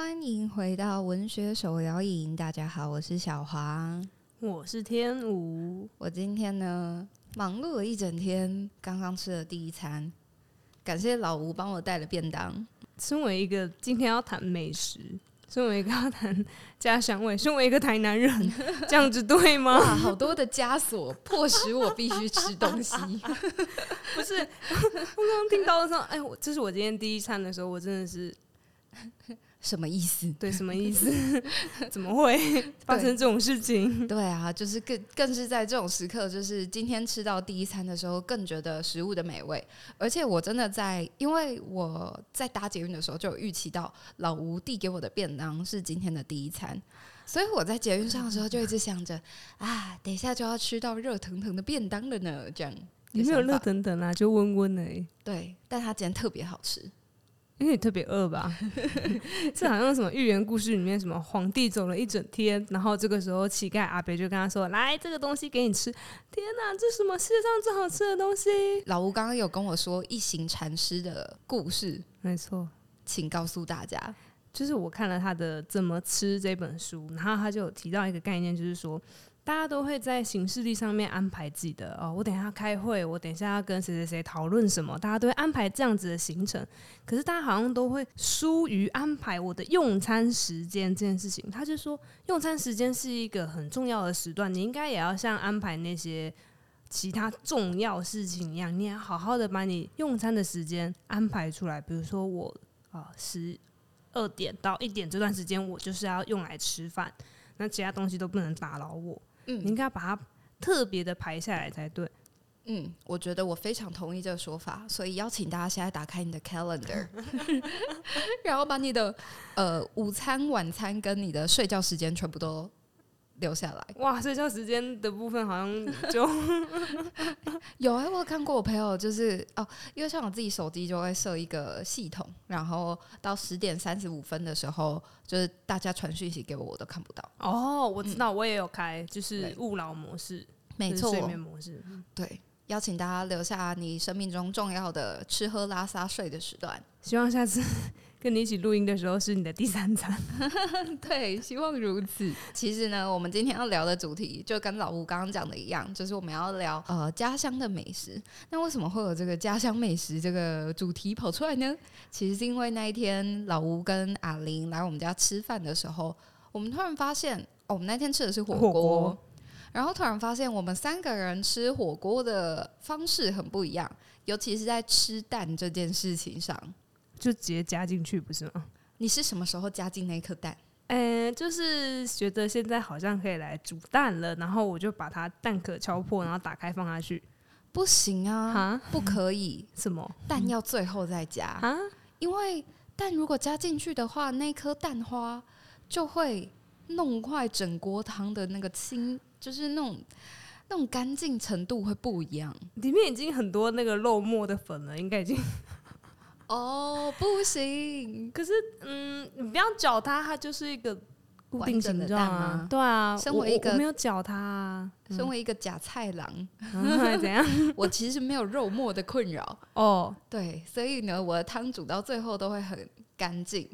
欢迎回到文学手摇影，大家好，我是小黄，我是天吴。我今天呢忙碌了一整天，刚刚吃了第一餐，感谢老吴帮我带了便当。身为一个今天要谈美食，身为一个要谈家乡味，身为一个台南人，这样子对吗？哇，好多的枷锁迫使我必须吃东西。不是，我刚刚听到的时候，哎，我这是我今天第一餐的时候，我真的是。什么意思？对，什么意思？怎么会发生这种事情？对，对啊，就是更更是在这种时刻，就是今天吃到第一餐的时候，更觉得食物的美味。而且我真的在，因为我在搭捷运的时候就有预期到老吴递给我的便当是今天的第一餐，所以我在捷运上的时候就一直想着 啊，等一下就要吃到热腾腾的便当了呢。这样也没有热腾腾啊，就温温的。对，但它今天特别好吃。因为你特别饿吧？这好像什么寓言故事里面，什么皇帝走了一整天，然后这个时候乞丐阿北就跟他说：“来，这个东西给你吃。”天哪，这什么世界上最好吃的东西？老吴刚刚有跟我说一行禅师的故事，没错，请告诉大家，就是我看了他的《怎么吃》这本书，然后他就有提到一个概念，就是说。大家都会在行事历上面安排自己的哦，我等一下开会，我等一下要跟谁谁谁讨论什么，大家都会安排这样子的行程。可是大家好像都会疏于安排我的用餐时间这件事情。他就说，用餐时间是一个很重要的时段，你应该也要像安排那些其他重要事情一样，你要好好的把你用餐的时间安排出来。比如说我啊，十二点到一点这段时间，我就是要用来吃饭，那其他东西都不能打扰我。嗯，你应该把它特别的排下来才对。嗯，我觉得我非常同意这个说法，所以邀请大家现在打开你的 calendar，然后把你的呃午餐、晚餐跟你的睡觉时间全部都。留下来哇！睡觉时间的部分好像 就 有哎、欸，我有看过我朋友就是哦，因为像我自己手机就会设一个系统，然后到十点三十五分的时候，就是大家传讯息给我，我都看不到。哦，我知道，我也有开，就是勿扰模式，没错，睡眠模式。对，邀请大家留下你生命中重要的吃喝拉撒睡的时段，希望下次。跟你一起录音的时候是你的第三餐，对，希望如此。其实呢，我们今天要聊的主题就跟老吴刚刚讲的一样，就是我们要聊呃家乡的美食。那为什么会有这个家乡美食这个主题跑出来呢？其实是因为那一天老吴跟阿玲来我们家吃饭的时候，我们突然发现，哦，我们那天吃的是火锅，火锅，然后突然发现我们三个人吃火锅的方式很不一样，尤其是在吃蛋这件事情上。就直接加进去不是吗？你是什么时候加进那颗蛋？呃，就是觉得现在好像可以来煮蛋了，然后我就把它蛋壳敲破，然后打开放下去。不行啊，不可以。什么？蛋要最后再加啊？因为蛋如果加进去的话，那颗蛋花就会弄坏整锅汤的那个清，就是那种那种干净程度会不一样。里面已经很多那个肉末的粉了，应该已经。哦，不行！可是，嗯，你不要搅它，它就是一个固定型的蛋吗？对啊，身为一个没有搅它，啊，身为一个假菜郎，嗯、怎样？我其实没有肉末的困扰哦。对，所以呢，我的汤煮到最后都会很干净，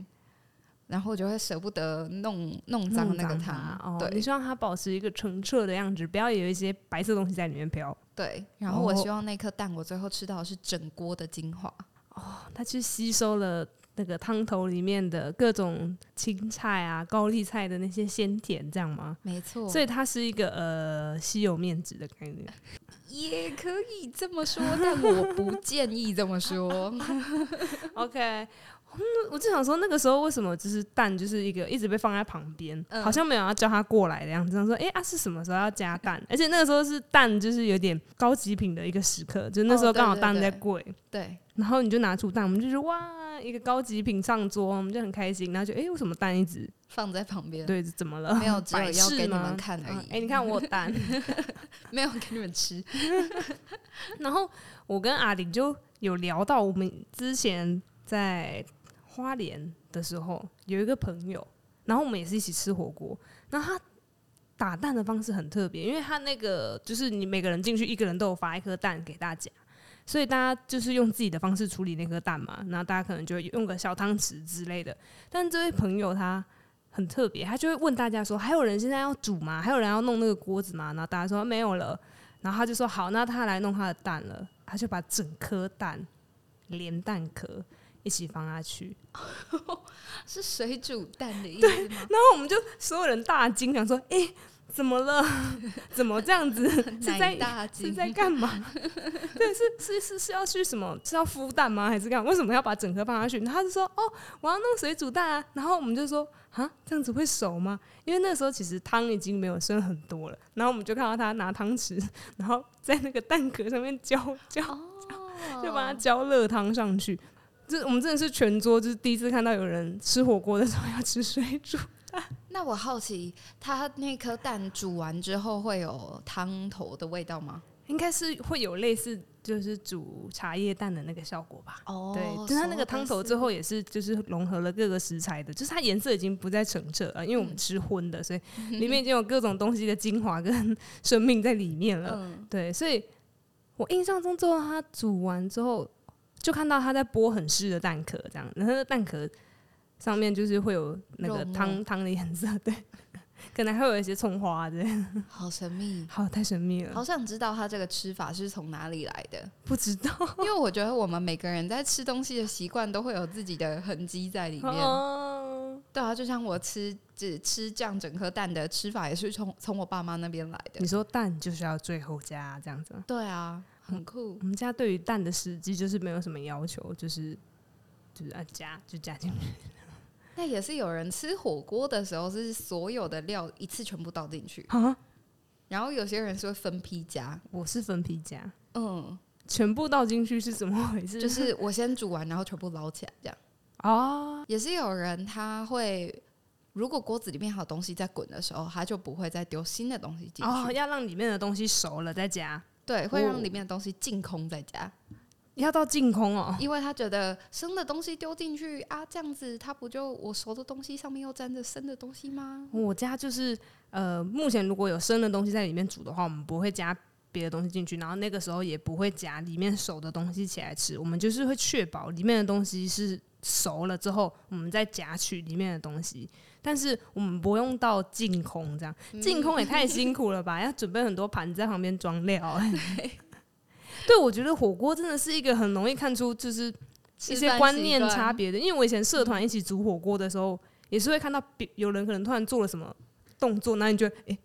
然后我就会舍不得弄弄脏那个汤。哦，对，你希望它保持一个澄澈的样子，不要有一些白色东西在里面飘。对，然后我希望那颗蛋，我最后吃到的是整锅的精华。哦，它去吸收了那个汤头里面的各种青菜啊、高丽菜的那些鲜甜，这样吗？没错，所以它是一个呃稀有面值的概念，也可以这么说，但我不建议这么说。OK。嗯，我就想说，那个时候为什么就是蛋就是一个一直被放在旁边，嗯、好像没有要叫他过来的样子。想说：“哎、欸、啊，是什么时候要加蛋？”而且那个时候是蛋，就是有点高级品的一个时刻，就那时候刚好蛋在贵、哦，对。然后你就拿出蛋，我们就说：“哇，一个高级品上桌，我们就很开心。”然后就：“哎、欸，为什么蛋一直放在旁边？对，怎么了？没有，只有要给你们看而已。哎、欸，你看我有蛋，没有给你们吃。然后我跟阿玲就有聊到，我们之前在。花莲的时候有一个朋友，然后我们也是一起吃火锅。那他打蛋的方式很特别，因为他那个就是你每个人进去，一个人都有发一颗蛋给大家。所以大家就是用自己的方式处理那颗蛋嘛。然后大家可能就用个小汤匙之类的。但这位朋友他很特别，他就会问大家说：“还有人现在要煮吗？还有人要弄那个锅子吗？”然后大家说没有了。然后他就说：“好，那他来弄他的蛋了。”他就把整颗蛋连蛋壳一起放下去，是水煮蛋的意思吗？然后我们就所有人大惊，想说：“哎、欸。”怎么了？怎么这样子？是在是在干嘛？对，是是是是要去什么？是要孵蛋吗？还是干嘛？为什么要把整颗放下去？他就说：“哦，我要弄水煮蛋啊。”然后我们就说：“啊，这样子会熟吗？”因为那时候其实汤已经没有剩很多了。然后我们就看到他拿汤匙，然后在那个蛋壳上面浇浇，就把它浇热汤上去。这我们真的是全桌，就是第一次看到有人吃火锅的时候要吃水煮蛋。那我好奇，它那颗蛋煮完之后会有汤头的味道吗？应该是会有类似，就是煮茶叶蛋的那个效果吧。哦，对，就它那个汤头之后也是，就是融合了各个食材的，就是它颜色已经不再澄澈了，因为我们吃荤的，所以 里面已经有各种东西的精华跟 生命在里面了。嗯，对，所以我印象中，最后它煮完之后，就看到他在剥很湿的蛋壳，这样，然后蛋壳。上面就是会有那个汤汤的颜色，对，可能还有一些葱花，对，好神秘，好太神秘了，好想知道他这个吃法是从哪里来的，不知道，因为我觉得我们每个人在吃东西的习惯都会有自己的痕迹在里面，哦、对啊，就像我吃只吃酱整颗蛋的吃法也是从从我爸妈那边来的。你说蛋就是要最后加这样子，对啊，很酷。我们家对于蛋的时机就是没有什么要求，就是就是要加就加进去。那也是有人吃火锅的时候，是所有的料一次全部倒进去，然后有些人是会分批加，我是分批加，嗯，全部倒进去是怎么回事？就是我先煮完，然后全部捞起来这样。哦，也是有人他会，如果锅子里面还有东西在滚的时候，他就不会再丢新的东西进去，哦，要让里面的东西熟了再加，对，会让里面的东西净空再加。要到净空哦，因为他觉得生的东西丢进去啊，这样子他不就我熟的东西上面又沾着生的东西吗？我家就是呃，目前如果有生的东西在里面煮的话，我们不会加别的东西进去，然后那个时候也不会夹里面熟的东西起来吃，我们就是会确保里面的东西是熟了之后，我们再夹取里面的东西，但是我们不用到净空这样，净空也太辛苦了吧？要准备很多盘子在旁边装料。对，我觉得火锅真的是一个很容易看出就是一些观念差别的，因为我以前社团一起煮火锅的时候，也是会看到别有人可能突然做了什么动作，那你就哎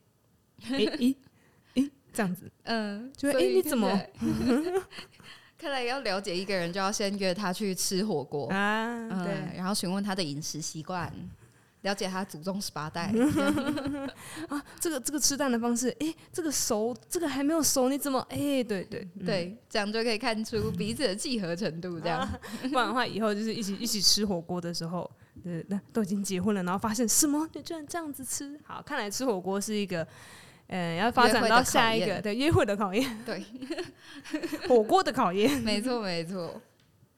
哎哎哎这样子，嗯，就哎你怎么？看来要了解一个人，就要先约他去吃火锅啊，对，然后询问他的饮食习惯。了解他祖宗十八代 啊，这个这个吃蛋的方式，哎、欸，这个熟，这个还没有熟，你怎么？哎、欸，对对对，这样就可以看出彼此的契合程度。这样，啊、不然的话，以后就是一起一起吃火锅的时候，对，那都已经结婚了，然后发现什么？你居然这样子吃？好，看来吃火锅是一个，嗯、呃，要发展到下一个对约会的考验，对，火锅的考验，没错没错。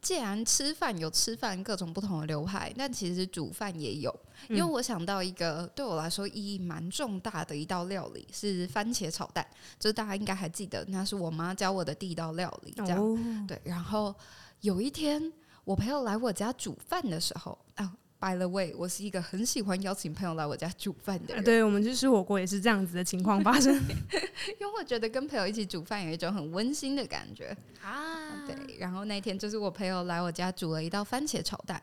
既然吃饭有吃饭各种不同的流派，但其实煮饭也有。因为我想到一个对我来说意义蛮重大的一道料理是番茄炒蛋，就是大家应该还记得，那是我妈教我的第一道料理。这样、哦、对。然后有一天我朋友来我家煮饭的时候啊，by the way，我是一个很喜欢邀请朋友来我家煮饭的人。啊、对，我们去吃火锅也是这样子的情况发生，因为我觉得跟朋友一起煮饭有一种很温馨的感觉啊。对。然后那天就是我朋友来我家煮了一道番茄炒蛋，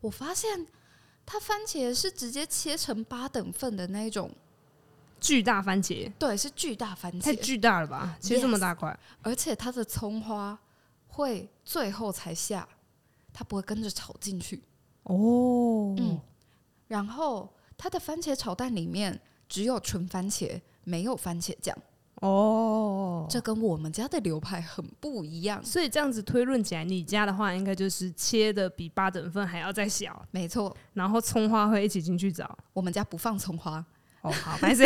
我发现。它番茄是直接切成八等份的那种巨大番茄，对，是巨大番茄，太巨大了吧？切这么大块，而且它的葱花会最后才下，它不会跟着炒进去哦。嗯，然后它的番茄炒蛋里面只有纯番茄，没有番茄酱。哦，这跟我们家的流派很不一样，所以这样子推论起来，你家的话应该就是切的比八等份还要再小，没错。然后葱花会一起进去找，我们家不放葱花。哦，好，没事。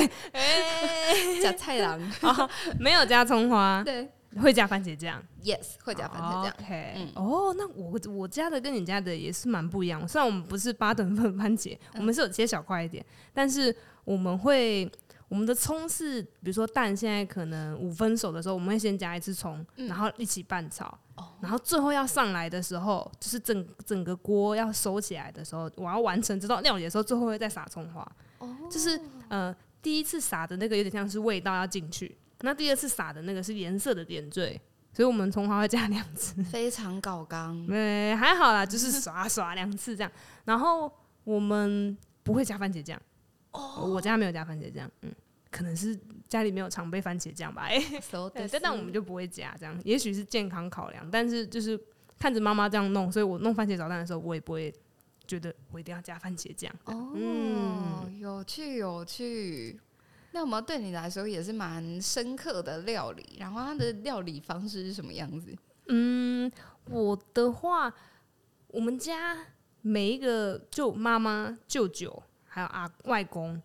加菜篮，没有加葱花，对，会加番茄酱，yes，会加番茄酱。OK，嗯，哦，那我我家的跟你家的也是蛮不一样。虽然我们不是八等份番茄，我们是有切小块一点，但是我们会。我们的葱是，比如说蛋现在可能五分熟的时候，我们会先加一次葱，然后一起拌炒，嗯、然后最后要上来的时候，就是整整个锅要收起来的时候，我要完成这道料理的时候，最后会再撒葱花。哦，就是呃，第一次撒的那个有点像是味道要进去，那第二次撒的那个是颜色的点缀，所以我们葱花会加两次，非常搞刚。对，还好啦，就是刷刷两次这样，然后我们不会加番茄酱。哦，我家没有加番茄酱，嗯，可能是家里没有常备番茄酱吧，哎、欸，但但我们就不会加这样，也许是健康考量，但是就是看着妈妈这样弄，所以我弄番茄炒蛋的时候，我也不会觉得我一定要加番茄酱。哦，嗯，有趣有趣，那有没有对你来说也是蛮深刻的料理？然后它的料理方式是什么样子？嗯，我的话，我们家每一个就妈妈、舅舅。还有阿外公，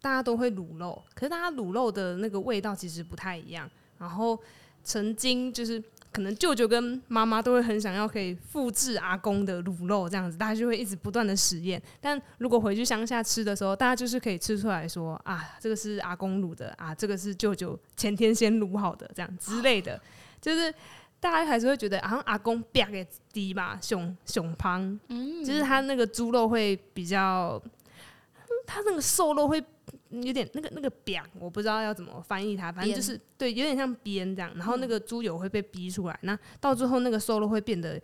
大家都会卤肉，可是大家卤肉的那个味道其实不太一样。然后曾经就是可能舅舅跟妈妈都会很想要可以复制阿公的卤肉这样子，大家就会一直不断的实验。但如果回去乡下吃的时候，大家就是可以吃出来说啊，这个是阿公卤的啊，这个是舅舅前天先卤好的这样之类的，就是大家还是会觉得好像阿公啪给低吧，熊熊胖，嗯，就是他那个猪肉会比较。他那个瘦肉会有点那个那个瘪，我不知道要怎么翻译它，反正就是对，有点像瘪这样。然后那个猪油会被逼出来，那到最后那个瘦肉会变得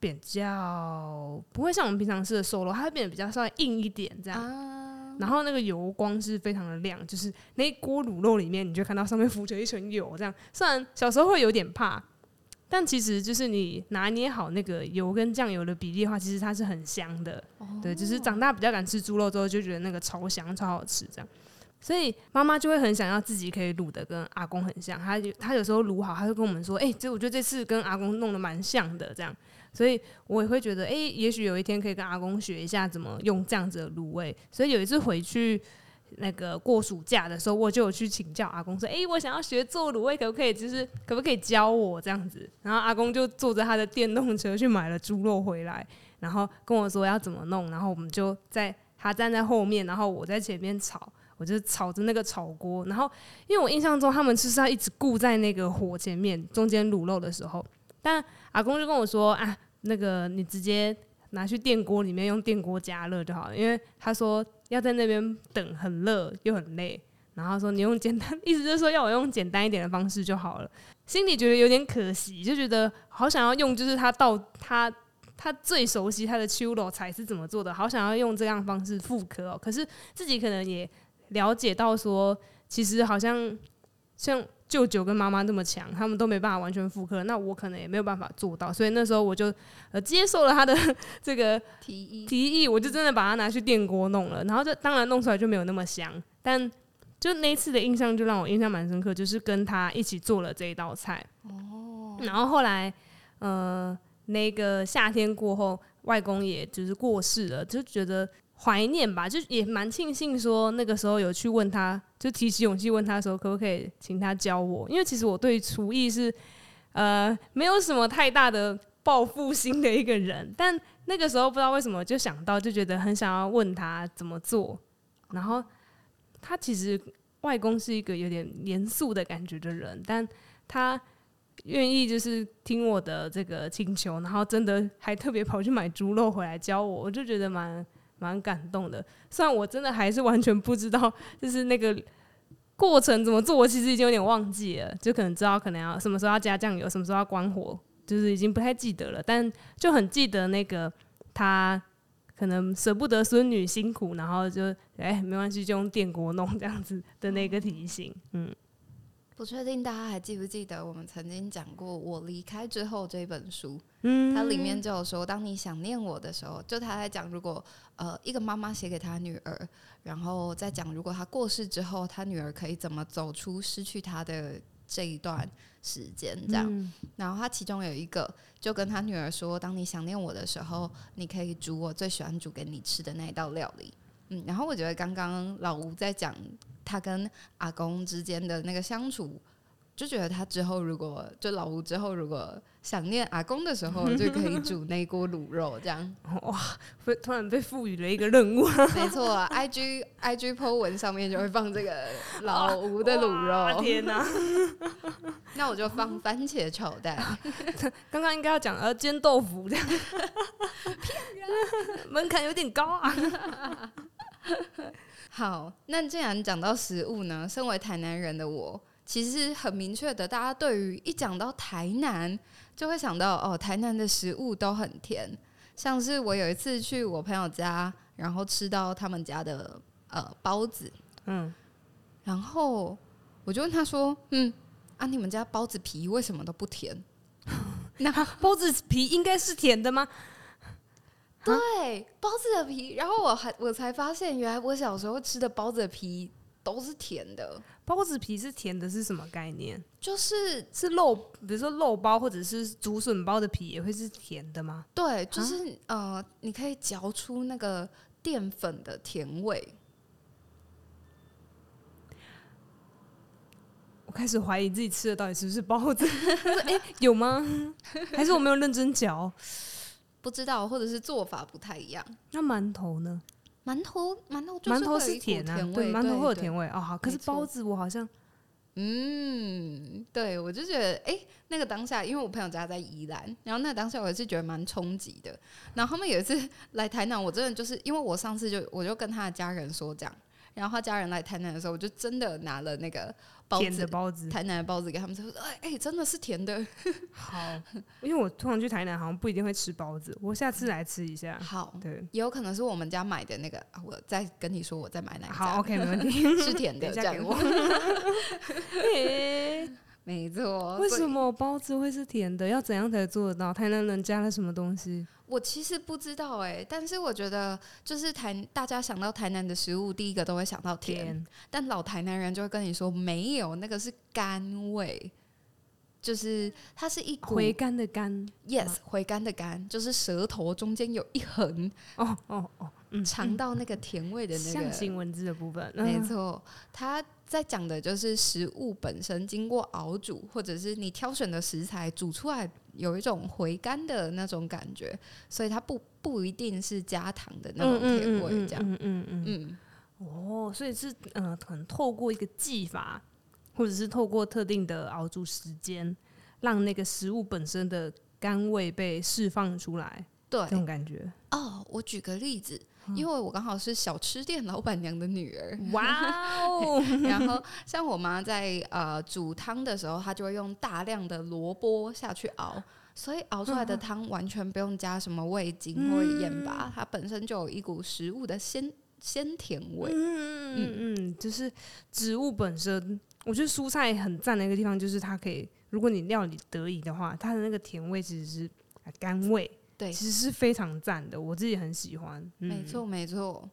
比较不会像我们平常吃的瘦肉，它会变得比较稍微硬一点这样。然后那个油光是非常的亮，就是那一锅卤肉里面，你就看到上面浮着一层油这样。虽然小时候会有点怕。但其实就是你拿捏好那个油跟酱油的比例的话，其实它是很香的。哦、对，就是长大比较敢吃猪肉之后，就觉得那个超香、超好吃这样。所以妈妈就会很想要自己可以卤的跟阿公很像。她她有时候卤好，她就跟我们说：“哎、欸，这我觉得这次跟阿公弄得蛮像的。”这样，所以我也会觉得，哎、也许有一天可以跟阿公学一下怎么用这样子的卤味。所以有一次回去。那个过暑假的时候，我就有去请教阿公说：“哎、我想要学做卤味，可不可以？就是可不可以教我这样子？”然后阿公就坐着他的电动车去买了猪肉回来，然后跟我说要怎么弄。然后我们就在他站在后面，然后我在前面炒，我就炒着那个炒锅。然后因为我印象中他们就是要一直顾在那个火前面，中间卤肉的时候，但阿公就跟我说：“啊，那个你直接拿去电锅里面用电锅加热就好了。”因为他说。要在那边等，很热又很累。然后说你用简单，意思就是说要我用简单一点的方式就好了。心里觉得有点可惜，就觉得好想要用，就是他到他他最熟悉他的手路菜是怎么做的，好想要用这样方式复刻哦。可是自己可能也了解到说，其实好像像。舅舅跟妈妈那么强，他们都没办法完全复刻，那我可能也没有办法做到，所以那时候我就呃接受了他的 这个提议，提议我就真的把它拿去电锅弄了，然后就当然弄出来就没有那么香，但就那次的印象就让我印象蛮深刻，就是跟他一起做了这一道菜。哦，然后后来呃那个夏天过后，外公也就是过世了，就觉得。怀念吧，就也蛮庆幸说那个时候有去问他，就提起勇气问他说可不可以请他教我，因为其实我对厨艺是呃没有什么太大的报复心的一个人，但那个时候不知道为什么就想到，就觉得很想要问他怎么做，然后他其实外公是一个有点严肃的感觉的人，但他愿意就是听我的这个请求，然后真的还特别跑去买猪肉回来教我，我就觉得蛮。蛮感动的，虽然我真的还是完全不知道，就是那个过程怎么做，我其实已经有点忘记了，就可能知道可能要什么时候要加酱油，什么时候要关火，就是已经不太记得了，但就很记得那个他可能舍不得孙女辛苦，然后就哎、没关系，就用电锅弄这样子的那个提醒，嗯。不确定大家还记不记得我们曾经讲过《我离开之后》这本书，嗯，它里面就有说，当你想念我的时候，就他在讲，如果呃一个妈妈写给他女儿，然后再讲如果她过世之后，他女儿可以怎么走出失去她的这一段时间，这样。嗯、然后他其中有一个就跟他女儿说，当你想念我的时候，你可以煮我最喜欢煮给你吃的那一道料理。嗯，然后我觉得刚刚老吴在讲。他跟阿公之间的那个相处，就觉得他之后如果就老吴之后如果想念阿公的时候，就可以煮那锅卤肉，这样 哇，被突然被赋予了一个任务。没错啊，IG IG po 文上面就会放这个 老吴的卤肉。天哪！那我就放番茄炒蛋。刚刚应该要讲呃煎豆腐这样，门槛有点高啊。好，那既然讲到食物呢，身为台南人的我，其实很明确的，大家对于一讲到台南，就会想到哦，台南的食物都很甜。像是我有一次去我朋友家，然后吃到他们家的呃包子，嗯，然后我就问他说，嗯，啊，你们家包子皮为什么都不甜？那 包子皮应该是甜的吗？对，包子的皮，然后我还我才发现，原来我小时候吃的包子的皮都是甜的。包子皮是甜的，是什么概念？就是是肉，比如说肉包或者是竹笋包的皮也会是甜的吗？对，就是呃，你可以嚼出那个淀粉的甜味。我开始怀疑自己吃的到底是不是包子？哎、欸，有吗？还是我没有认真嚼？不知道，或者是做法不太一样。那馒头呢？馒头，馒头，馒头是甜啊，对，馒头会有甜味哦。好，可是包子我好像，嗯，对，我就觉得，哎、欸，那个当下，因为我朋友家在宜兰，然后那个当下我也是觉得蛮冲击的。然后他们有一次来台南，我真的就是因为我上次就我就跟他的家人说这样。然后他家人来台南的时候，我就真的拿了那个包子，甜的包子，台南的包子给他们吃。哎哎，真的是甜的。好，因为我通常去台南好像不一定会吃包子，我下次来吃一下。好，对，也有可能是我们家买的那个，我再跟你说，我再买哪一家。好，OK，没问题，是甜的，这样。没错。为什么包子会是甜的？要怎样才做得到？台南人加了什么东西？我其实不知道哎、欸，但是我觉得就是台大家想到台南的食物，第一个都会想到甜，甜，但老台南人就会跟你说没有，那个是甘味，就是它是一股回甘的甘，yes，回甘的甘，就是舌头中间有一横，哦哦哦，尝、嗯、到那个甜味的那个象形文字的部分，没错，它。在讲的就是食物本身经过熬煮，或者是你挑选的食材煮出来有一种回甘的那种感觉，所以它不不一定是加糖的那种甜味，这样。嗯嗯嗯，嗯，嗯，嗯。哦，所以是呃，可能透过一个技法，或者是透过特定的熬煮时间，让那个食物本身的甘味被释放出来。对，这种感觉。哦，我举个例子。因为我刚好是小吃店老板娘的女儿，哇哦！然后像我妈在呃煮汤的时候，她就会用大量的萝卜下去熬，所以熬出来的汤完全不用加什么味精或盐巴，它本身就有一股食物的鲜鲜甜味。嗯嗯嗯，就是植物本身，我觉得蔬菜很赞的一个地方就是它可以，如果你料理得宜的话，它的那个甜味其实是甘味。对，其实是非常赞的，我自己很喜欢。嗯、没错，没错。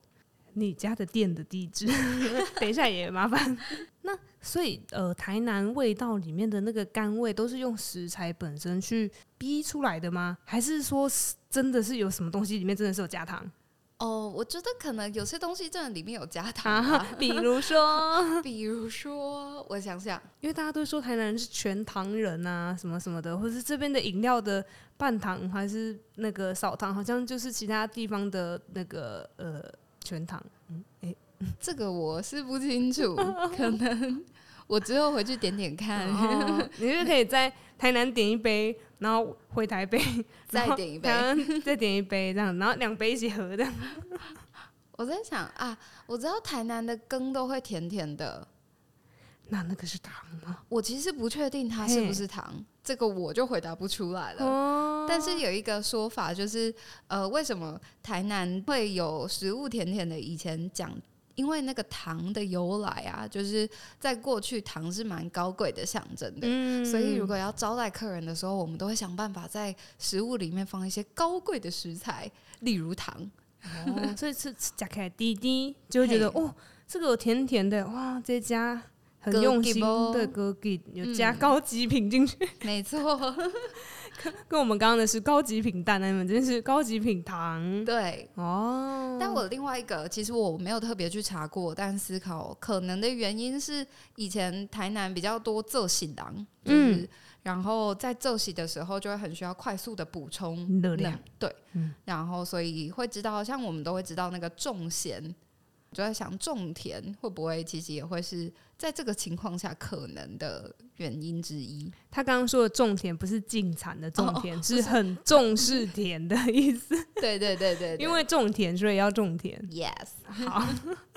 你家的店的地址，等一下也麻烦。那所以，呃，台南味道里面的那个甘味，都是用食材本身去逼出来的吗？还是说，真的是有什么东西里面真的是有加糖？哦，我觉得可能有些东西真的里面有加糖，啊，比如说，比如说，我想想，因为大家都说台南人是全糖人啊，什么什么的，或是这边的饮料的半糖还是那个少糖，好像就是其他地方的那个呃全糖。嗯，哎，这个我是不清楚，可能。我之后回去点点看，哦、你是可以在台南点一杯，然后回台北 再点一杯，再点一杯这样，然后两杯一起喝的。我在想啊，我知道台南的羹都会甜甜的，那那个是糖吗？我其实不确定它是不是糖，这个我就回答不出来了。哦、但是有一个说法就是，呃，为什么台南会有食物甜甜的？以前讲。因为那个糖的由来啊，就是在过去糖是蛮高贵的象征的，嗯，所以如果要招待客人的时候，我们都会想办法在食物里面放一些高贵的食材，例如糖。哦，所以吃吃加开滴滴，就会觉得哦，这个甜甜的，哇，这家很用心的哥给有加高级品进去，没错。跟我们刚刚的是高级品蛋，那你们真是高级品糖。对。哦，但我另外一个，其实我没有特别去查过，但思考可能的原因是以前台南比较多做喜郎，就是、嗯，然后在做喜的时候就会很需要快速的补充热量，对、嗯，然后所以会知道，像我们都会知道那个重咸。就在想种田会不会其实也会是在这个情况下可能的原因之一。他刚刚说的种田不是进产的种田，哦，是很重视田的意思。对对对对，对，因为种田所以要种田。Yes，好，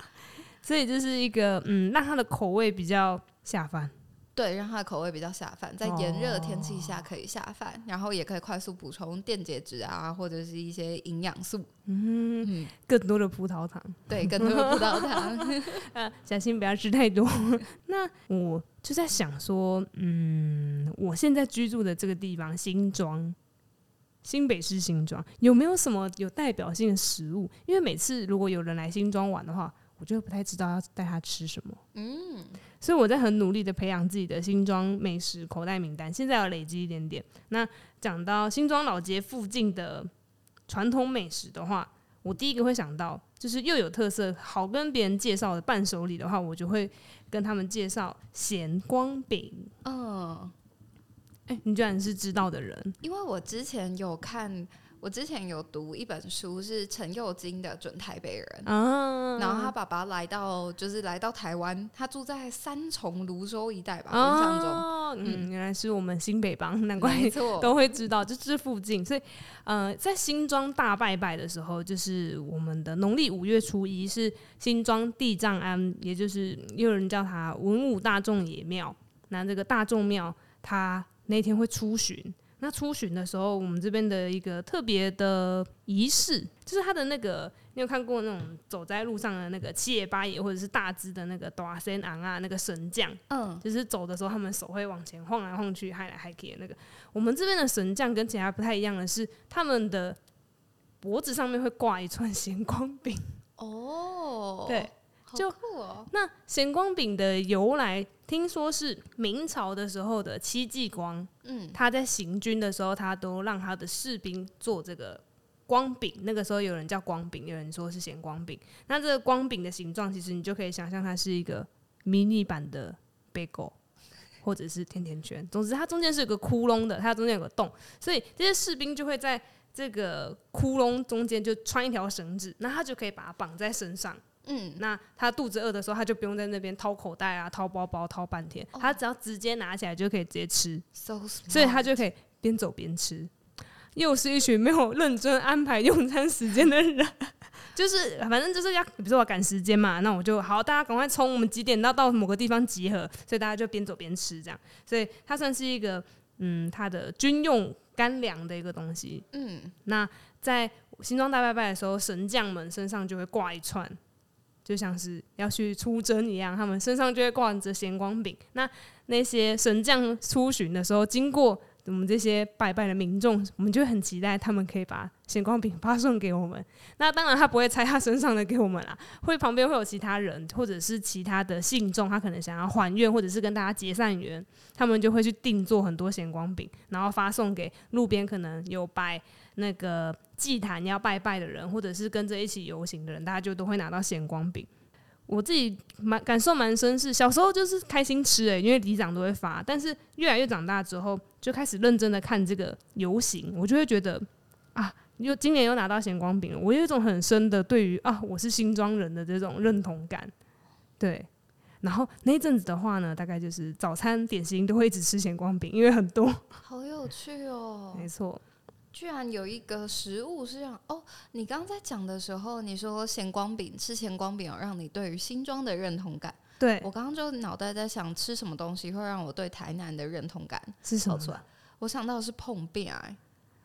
所以这是一个嗯，让他的口味比较下饭。对，让它的口味比较下饭，在炎热的天气下可以下饭，哦，然后也可以快速补充电解质啊，或者是一些营养素。嗯，嗯，更多的葡萄糖。对，更多的葡萄糖。啊，小心不要吃太多。那我就在想说，嗯，我现在居住的这个地方新庄，新北市新庄，有没有什么有代表性的食物？因为每次如果有人来新庄玩的话，我就不太知道要带他吃什么。嗯。所以我在很努力的培养自己的新庄美食口袋名单，现在要累积一点点。那讲到新庄老街附近的传统美食的话，我第一个会想到就是又有特色、好跟别人介绍的伴手礼的话，我就会跟他们介绍咸光饼。嗯，哎，你居然是知道的人，因为我之前有看。我之前有读一本书，是陈幼金的准台北人，啊，然后他爸爸来到，就是来到台湾，他住在三重芦洲一带吧，印象中，嗯，原来是我们新北帮，难怪都会知道，就这附近，所以，呃，在新庄大拜拜的时候，就是我们的农历五月初一，是新庄地藏庵，也就是也有人叫他文武大众爷庙，那这个大众庙，他那天会出巡。那出巡的时候，我们这边的一个特别的仪式，就是他的那个，你有看过那种走在路上的那个七爷八爷，或者是大只的那个大仙昂啊，那个神将，嗯，就是走的时候，他们手会往前晃来晃去，嗨来嗨去的那个。我们这边的神将跟其他不太一样的是，他们的脖子上面会挂一串 咸光饼。哦，对。就酷哦！那咸光饼的由来，听说是明朝的时候的戚继光，嗯，他在行军的时候，他都让他的士兵做这个光饼。那个时候有人叫光饼，有人说是咸光饼。那这个光饼的形状，其实你就可以想象它是一个迷你版的贝果，或者是甜甜圈。总之，它中间是有个窟窿的，它中间有个洞，所以这些士兵就会在这个窟窿中间就穿一条绳子，那他就可以把它绑在身上。嗯，那他肚子饿的时候，他就不用在那边掏口袋啊、掏包包、掏半天，他只要直接拿起来就可以直接吃，so、所以他就可以边走边吃。又是一群没有认真安排用餐时间的人，就是反正就是要，比如说我赶时间嘛，那我就好，大家赶快冲，我们几点到到某个地方集合，所以大家就边走边吃这样，所以它算是一个嗯，它的军用干粮的一个东西。嗯，那在新装大拜拜的时候，神将们身上就会挂一串。就像是要去出征一样，他们身上就会挂着咸光饼。那那些神将出巡的时候，经过我们这些拜拜的民众，我们就很期待他们可以把咸光饼发送给我们。那当然，他不会拆他身上的给我们啦，会旁边会有其他人或者是其他的信众，他可能想要还愿或者是跟大家结善缘，他们就会去定做很多咸光饼，然后发送给路边可能有拜那个。祭坛要拜拜的人，或者是跟着一起游行的人，大家就都会拿到咸光饼。我自己蛮感受蛮深，是小时候就是开心吃诶、欸，因为里长都会发。但是越来越长大之后，就开始认真的看这个游行，我就会觉得啊，又今年又拿到咸光饼了，我有一种很深的对于啊，我是新庄人的这种认同感。对，然后那一阵子的话呢，大概就是早餐点心都会一直吃咸光饼，因为很多。好有趣哦，没错。居然有一个食物是这样哦！你刚刚在讲的时候，你说咸光饼吃咸光饼，有让你对于新庄的认同感。对，我刚刚就脑袋在想，吃什么东西会让我对台南的认同感跑出来？我想到的是碰饼，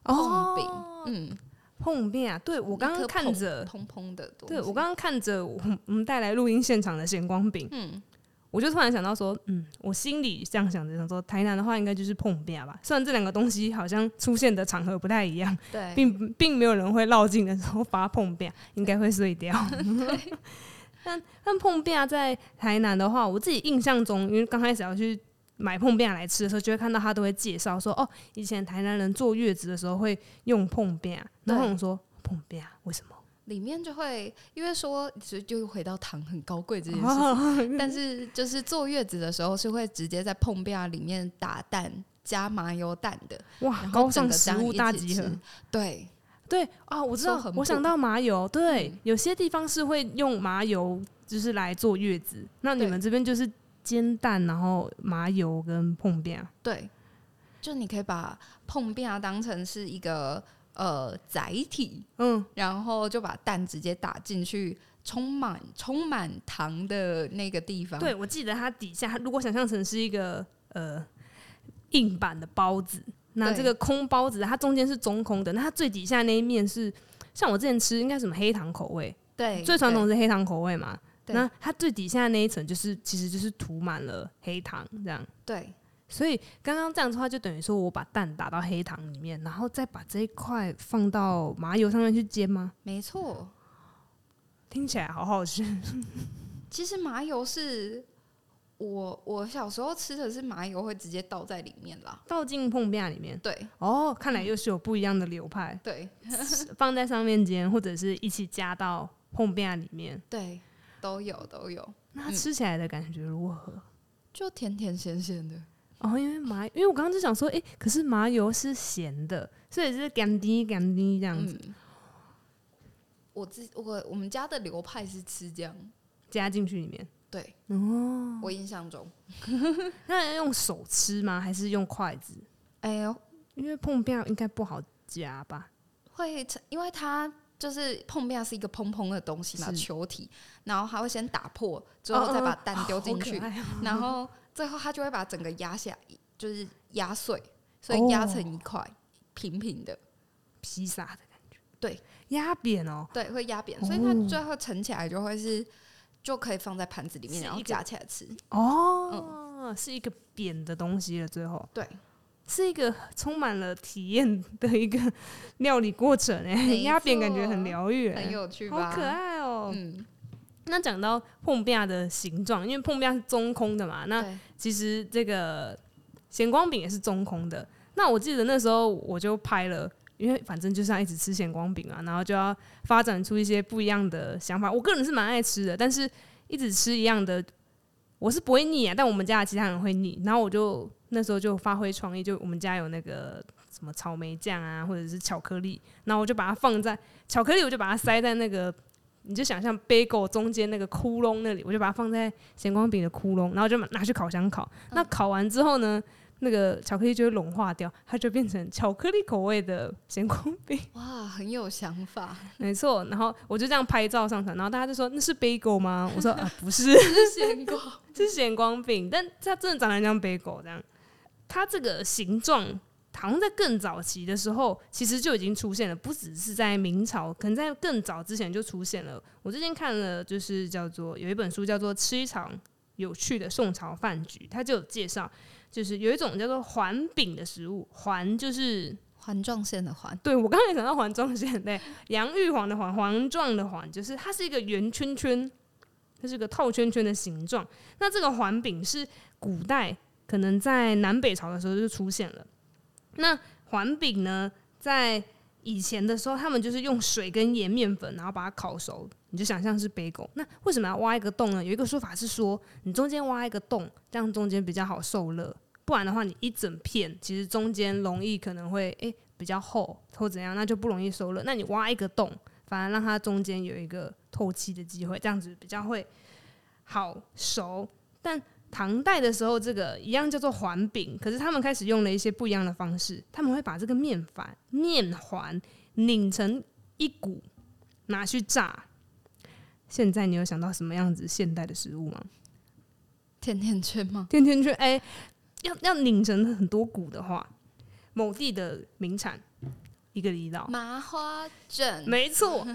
椪饼，嗯，碰饼啊！对，我刚刚看着砰砰的对我刚刚看着我们带来录音现场的咸光饼，嗯。我就突然想到说，嗯，我心里这样想着，想说台南的话应该就是碰壁吧。虽然这两个东西好像出现的场合不太一样，对，并并没有人会绕境的时候发碰壁，应该会碎掉。但但碰饼在台南的话，我自己印象中，因为刚开始要去买碰饼来吃的时候，就会看到他都会介绍说，哦，以前台南人坐月子的时候会用碰饼，然后我说碰饼为什么？里面就会因为说就就回到糖很高贵这件事情，哦、但是就是坐月子的时候是会直接在碰壁啊里面打蛋加麻油蛋的，哇，高尚食物大集合，对。对啊，我知道，我想到麻油，对，嗯、有些地方是会用麻油就是来坐月子，那你们这边就是煎蛋，然后麻油跟碰饼，对，就你可以把碰饼当成是一个。呃，载体，嗯，然后就把蛋直接打进去，充满充满糖的那个地方。对，我记得它底下，如果想象成是一个呃硬板的包子，那这个空包子它中间是中空的，那它最底下那一面是像我之前吃应该什么黑糖口味，对，最传统是黑糖口味嘛，那它最底下那一层就是其实就是涂满了黑糖这样，对。所以刚刚这样子的话，就等于说我把蛋打到黑糖里面，然后再把这一块放到麻油上面去煎吗？没错，听起来好好吃。其实麻油是我我小时候吃的是麻油会直接倒在里面啦，倒进碰饼里面。对，哦，看来又是有不一样的流派。对，放在上面煎，或者是一起加到碰饼里面。对，都有都有。那它吃起来的感觉如何？嗯，就甜甜咸咸的。哦，因为麻，因为我刚刚就想说，哎、欸，可是麻油是咸的，所以是干滴干滴这样子。嗯、我自我我们家的流派是吃这样，加进去里面。对，哦，我印象中，那要用手吃吗？还是用筷子？哎呦，因为碰面应该不好夹吧？会，因为它就是碰面是一个蓬蓬的东西嘛，球体，然后还会先打破，之后再把蛋丢进去，哦哦然后。最后，他就会把整个压下，就是压碎，所以压成一块平平的披萨的感觉。对，压扁哦。对，会压扁，所以它最后盛起来就会是，就可以放在盘子里面，然后夹起来吃。哦，嗯、是一个扁的东西了。最后，对，是一个充满了体验的一个 料理过程。哎，压扁感觉很疗愈，很有趣吧？好可爱哦。嗯。那讲到碰饼的形状，因为碰壁是中空的嘛，那其实这个咸光饼也是中空的。那我记得那时候我就拍了，因为反正就是要一直吃咸光饼啊，然后就要发展出一些不一样的想法。我个人是蛮爱吃的，但是一直吃一样的，我是不会腻啊。但我们家的其他人会腻，然后我就那时候就发挥创意，就我们家有那个什么草莓酱啊，或者是巧克力，然后我就把它放在巧克力，我就把它塞在那个。你就想象 bagel 中间那个窟窿那里，我就把它放在咸光饼的窟窿，然后就拿去烤箱烤。那烤完之后呢，那个巧克力就会融化掉，它就变成巧克力口味的咸光饼。哇，很有想法。没错，然后我就这样拍照上传，然后大家就说那是 bagel 吗？我说啊，不是，是咸光，是咸光饼，但它真的长得像 bagel 这样，它这个形状。好像在更早期的时候，其实就已经出现了，不只是在明朝，可能在更早之前就出现了。我最近看了，就是叫做有一本书叫做《吃一场有趣的宋朝饭局》，它就有介绍，就是有一种叫做环饼的食物，环就是环状线的环。对，我刚才讲到环状线，对，杨玉环的环，环状的环，就是它是一个圆圈圈，它是个套圈圈的形状。那这个环饼是古代可能在南北朝的时候就出现了。那环饼呢，在以前的时候，他们就是用水跟盐、面粉，然后把它烤熟。你就想象是 bagel。那为什么要挖一个洞呢？有一个说法是说，你中间挖一个洞，这样中间比较好受热。不然的话，你一整片其实中间容易可能会诶、比较厚或怎样，那就不容易受热。那你挖一个洞，反而让它中间有一个透气的机会，这样子比较会好熟。但唐代的时候，这个一样叫做环饼，可是他们开始用了一些不一样的方式，他们会把这个面反面环拧成一股，拿去炸。现在你有想到什么样子现代的食物吗？甜甜圈吗？甜甜圈，哎、欸，要要拧成很多股的话，某地的名产，一个离岛麻花卷，没错，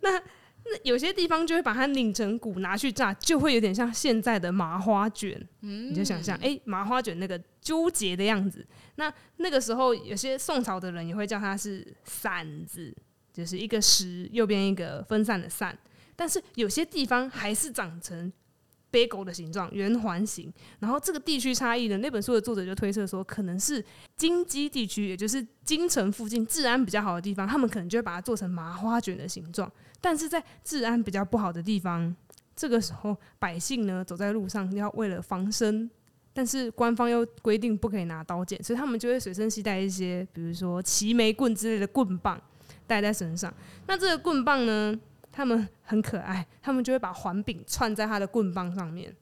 那。那有些地方就会把它拧成鼓拿去炸，就会有点像现在的麻花卷。嗯，你就想象，哎、欸，麻花卷那个纠结的样子。那那个时候，有些宋朝的人也会叫它是馓子，就是一个十右边一个分散的散。但是有些地方还是长成 bagel 的形状，圆环形。然后这个地区差异呢，那本书的作者就推测说，可能是京畿地区，也就是京城附近治安比较好的地方，他们可能就会把它做成麻花卷的形状。但是在治安比较不好的地方，这个时候百姓呢走在路上要为了防身，但是官方又规定不可以拿刀剑，所以他们就会随身携带一些，比如说齐眉棍之类的棍棒带在身上。那这个棍棒呢，他们很可爱，他们就会把环柄串在他的棍棒上面。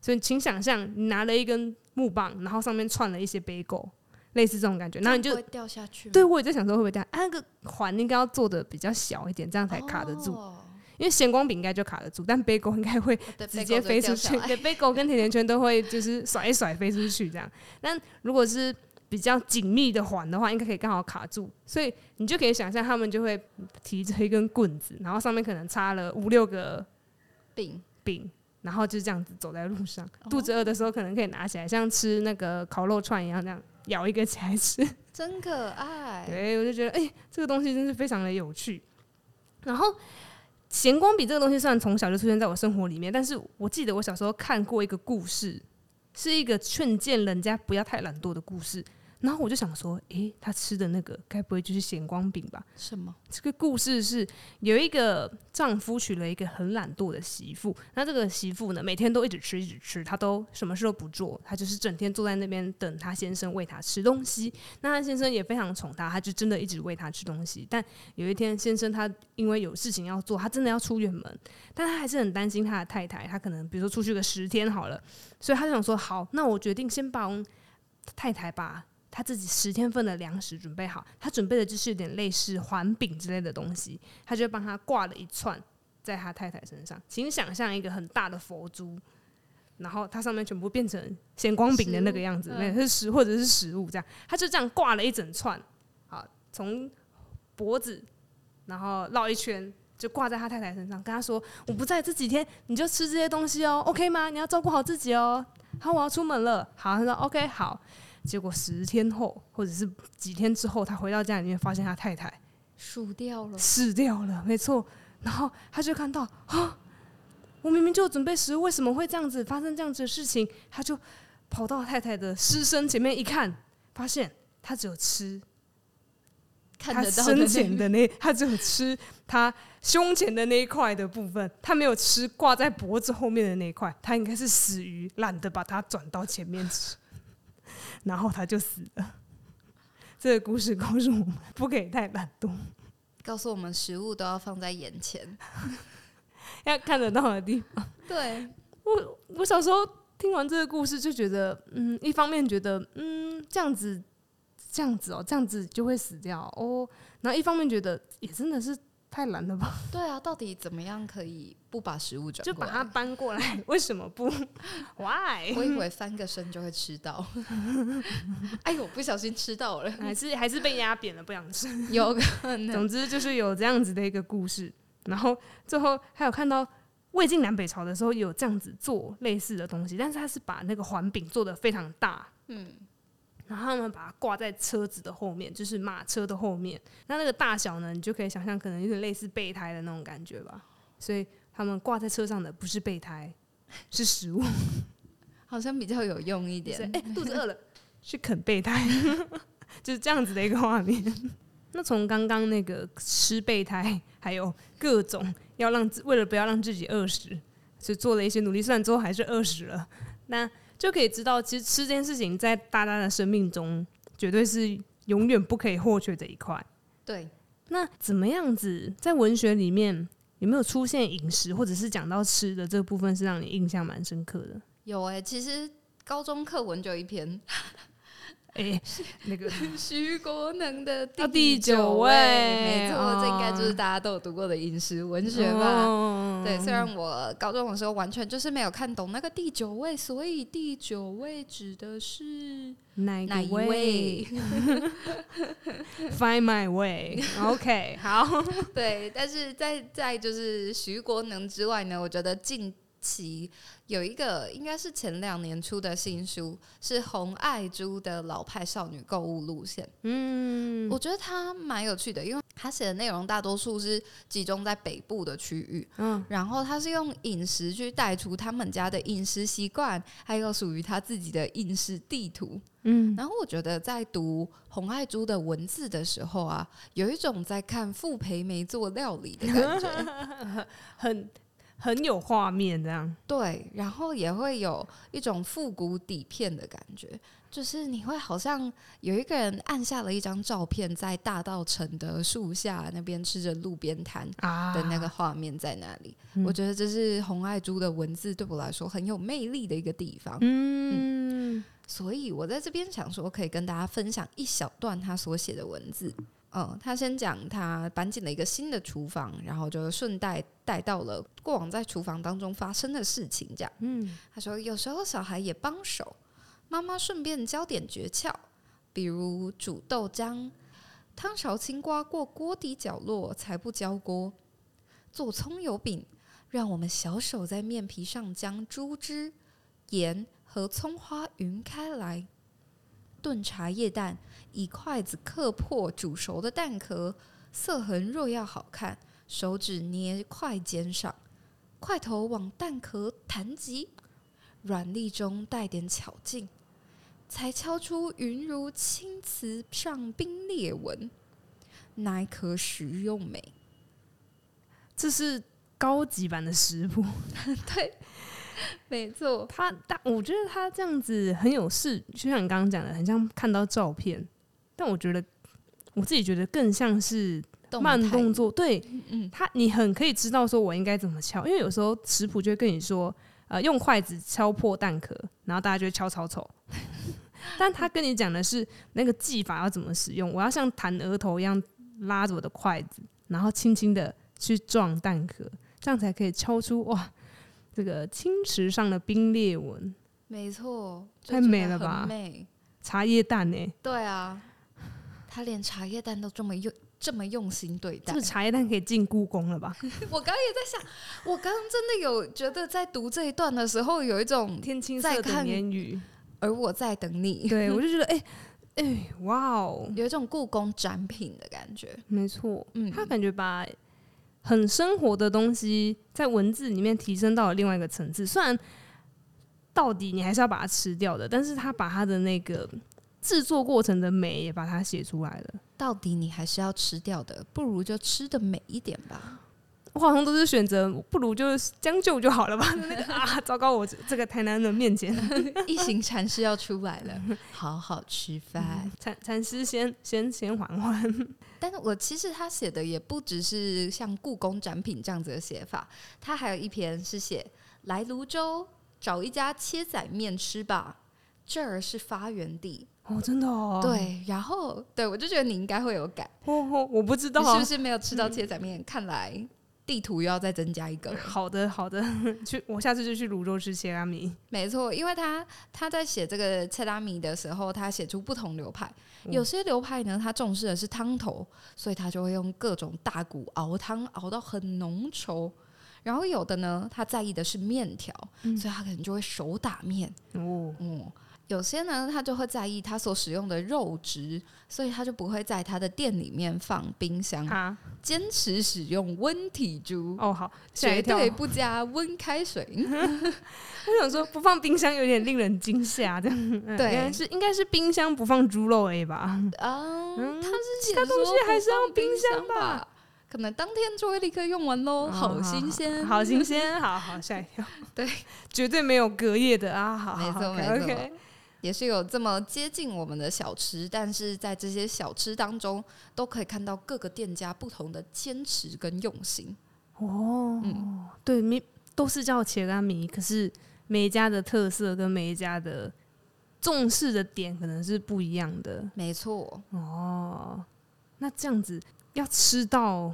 所以，请想象你拿了一根木棒，然后上面串了一些 bagel，类似这种感觉。然后你就会掉下去。对，我也在想说会不会掉？啊，那个环应该要做的比较小一点，这样才卡得住。哦、因为咸光饼应该就卡得住，但 bagel 应该会直接飞出去。对，bagel 跟甜甜圈都会就是甩一甩飞出去这样。但如果是比较紧密的环的话，应该可以刚好卡住，所以你就可以想象他们就会提着一根棍子，然后上面可能插了五六个饼饼，然后就这样子走在路上。肚子饿的时候，可能可以拿起来，像吃那个烤肉串一样，这样咬一个起来吃，真可爱。对，我就觉得，哎、欸，这个东西真是非常的有趣。然后咸光笔这个东西虽然从小就出现在我生活里面，但是我记得我小时候看过一个故事，是一个劝谏人家不要太懒惰的故事。然后我就想说，诶，他吃的那个该不会就是咸光饼吧？什么？这个故事是有一个丈夫娶了一个很懒惰的媳妇，那这个媳妇呢，每天都一直吃一直吃，她都什么事都不做，她就是整天坐在那边等她先生喂她吃东西。那她先生也非常宠她，她就真的一直喂她吃东西。但有一天，先生他因为有事情要做，他真的要出远门，但他还是很担心他的太太，他可能比如说出去个十天好了，所以他就想说，好，那我决定先帮太太吧。他自己十天份的粮食准备好，他准备的就是有点类似环饼之类的东西，他就帮他挂了一串在他太太身上。请想象一个很大的佛珠，然后它上面全部变成咸光饼的那个样子，那是食或者是食物这样，他就这样挂了一整串，好，从脖子然后绕一圈就挂在他太太身上，跟他说：“我不在这几天，你就吃这些东西哦，OK 吗？你要照顾好自己哦。”好，我要出门了。好，他说：“OK，好。”结果十天后，或者是几天之后，他回到家里面，发现他太太死掉了，死掉了，没错。然后他就看到啊，我明明就准备食物，为什么会这样子发生这样子的事情？他就跑到太太的尸身前面一看，发现他只有吃他生前的那，他只有吃他胸前的那一块的部分，他没有吃挂在脖子后面的那一块。他应该是死鱼，懒得把它转到前面吃。然后他就死了。这个故事告诉我们，不可以太懒惰，告诉我们食物都要放在眼前，要看得到的地方。对，我，我小时候听完这个故事就觉得，嗯，一方面觉得，嗯，这样子，这样子哦，这样子就会死掉哦。然后一方面觉得，也真的是。太懒了吧？对啊，到底怎么样可以不把食物转？就把它搬过来？为什么不？Why？我以为翻个身就会吃到。哎呦，不小心吃到了，还是还是被压扁了，不想吃。有可能。总之就是有这样子的一个故事。然后最后还有看到魏晋南北朝的时候有这样子做类似的东西，但是他是把那个环饼做的非常大。嗯。然后他们把它挂在车子的后面，就是马车的后面。那那个大小呢，你就可以想象，可能有点类似备胎的那种感觉吧。所以他们挂在车上的不是备胎，是食物，好像比较有用一点。哎，肚子饿了，去啃备胎，就是这样子的一个画面。那从刚刚那个吃备胎，还有各种要让为了不要让自己饿死，就做了一些努力，虽然之后还是饿死了。那就可以知道，其实吃这件事情在大家的生命中绝对是永远不可以或缺的一块。对，那怎么样子在文学里面有没有出现饮食，或者是讲到吃的这个部分，是让你印象蛮深刻的？有哎、其实高中课文就一篇。哎，那个 徐国能的第九位，没错，这应该就是大家都有读过的饮食文学吧？对，虽然我高中的时候完全就是没有看懂那个第九位，所以第九位指的是哪哪一位？Find my way，OK，好。对，但是在在就是徐国能之外呢，我觉得近。期有一个应该是前两年出的新书，是红爱珠的老派少女购物路线。嗯，我觉得它蛮有趣的，因为它写的内容大多数是集中在北部的区域。嗯，然后它是用饮食去带出他们家的饮食习惯，还有属于他自己的饮食地图。嗯，然后我觉得在读红爱珠的文字的时候啊，有一种在看傅培梅做料理的感觉，很。很有画面，这样对，然后也会有一种复古底片的感觉，就是你会好像有一个人按下了一张照片，在大道城的树下那边吃着路边摊的那个画面在那里。啊、我觉得这是红爱珠的文字对我来说很有魅力的一个地方。嗯，嗯，所以我在这边想说，可以跟大家分享一小段他所写的文字。嗯，他先讲他搬进了一个新的厨房，然后就顺带带到了过往在厨房当中发生的事情。这样，嗯，他说有时候小孩也帮手，妈妈顺便教点诀窍，比如煮豆浆，汤勺青瓜过锅底角落才不焦锅；做葱油饼，让我们小手在面皮上将猪汁、盐和葱花匀开来。炖茶叶蛋，以筷子磕破煮熟的蛋壳，色痕若要好看，手指捏筷尖上，筷头往蛋壳弹击，软粒中带点巧劲，才敲出云如青瓷上冰裂纹，乃可食用美。这是高级版的食谱，对。没错，他但我觉得他这样子很有事，就像你刚刚讲的，很像看到照片。但我觉得我自己觉得更像是慢动作。对，嗯，他你很可以知道说我应该怎么敲，因为有时候食谱就会跟你说，呃，用筷子敲破蛋壳，然后大家就会敲超丑。但他跟你讲的是那个技法要怎么使用，我要像弹额头一样拉着我的筷子，然后轻轻的去撞蛋壳，这样才可以敲出哇。这个青池上的冰裂纹，没错，太美了吧！美茶叶蛋呢？对啊，他连茶叶蛋都这么用这么用心对待，这个茶叶蛋可以进故宫了吧？我刚刚也在想，我刚刚真的有觉得在读这一段的时候，有一种天青色等烟雨，而我在等你。对，我就觉得，哎、欸、哎、欸，哇哦，有一种故宫展品的感觉。没错，嗯，他感觉把。很生活的东西，在文字里面提升到了另外一个层次。虽然到底你还是要把它吃掉的，但是他把他的那个制作过程的美也把它写出来了。到底你还是要吃掉的，不如就吃的美一点吧。我好像都是选择，不如就将就就好了吧。那个啊，糟糕！我这个台南人面前，一行禅师要出来了，好好吃饭。禅禅师先先先缓缓。但是我其实他写的也不只是像故宫展品这样子的写法，他还有一篇是写来泸州找一家切仔面吃吧，这儿是发源地哦，真的哦。对，然后对我就觉得你应该会有感。哦哦，我不知道是不是没有吃到切仔面，嗯、看来。地图又要再增加一个。好的，好的，去，我下次就去泸州吃切拉米。没错，因为他他在写这个切拉米的时候，他写出不同流派。有些流派呢，他重视的是汤头，所以他就会用各种大骨熬汤，熬到很浓稠。然后有的呢，他在意的是面条，嗯、所以他可能就会手打面。哦，嗯。有些呢，他就会在意他所使用的肉质，所以他就不会在他的店里面放冰箱，啊、坚持使用温体猪。哦，好，绝对不加温开水。我想说，不放冰箱有点令人惊吓，这样 对，应该是应该是冰箱不放猪肉 A 吧？嗯，他是其他东西还是要冰箱吧？可能当天就会立刻用完喽，哦、好新鲜，好新鲜，好好吓一跳。对，绝对没有隔夜的啊，好，没错没错。也是有这么接近我们的小吃，但是在这些小吃当中，都可以看到各个店家不同的坚持跟用心。哦，嗯，对，米都是叫切仔面，可是每一家的特色跟每一家的重视的点可能是不一样的。没错。哦，那这样子要吃到，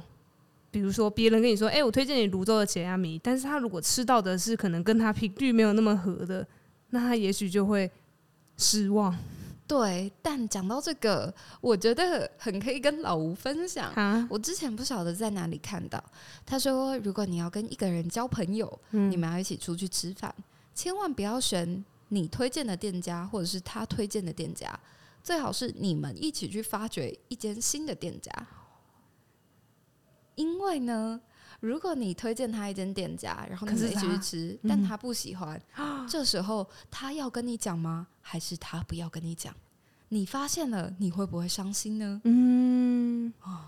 比如说别人跟你说，哎、欸，我推荐你泸州的切仔面，但是他如果吃到的是可能跟他频率没有那么合的，那他也许就会。失望，对，但讲到这个，我觉得很可以跟老吴分享。啊、我之前不晓得在哪里看到，他说，如果你要跟一个人交朋友，嗯、你们要一起出去吃饭，千万不要选你推荐的店家，或者是他推荐的店家，最好是你们一起去发掘一间新的店家。因为呢，如果你推荐他一间店家，然后你们一起去吃，但他不喜欢，嗯、这时候他要跟你讲吗？还是他不要跟你讲？你发现了，你会不会伤心呢？嗯，哦，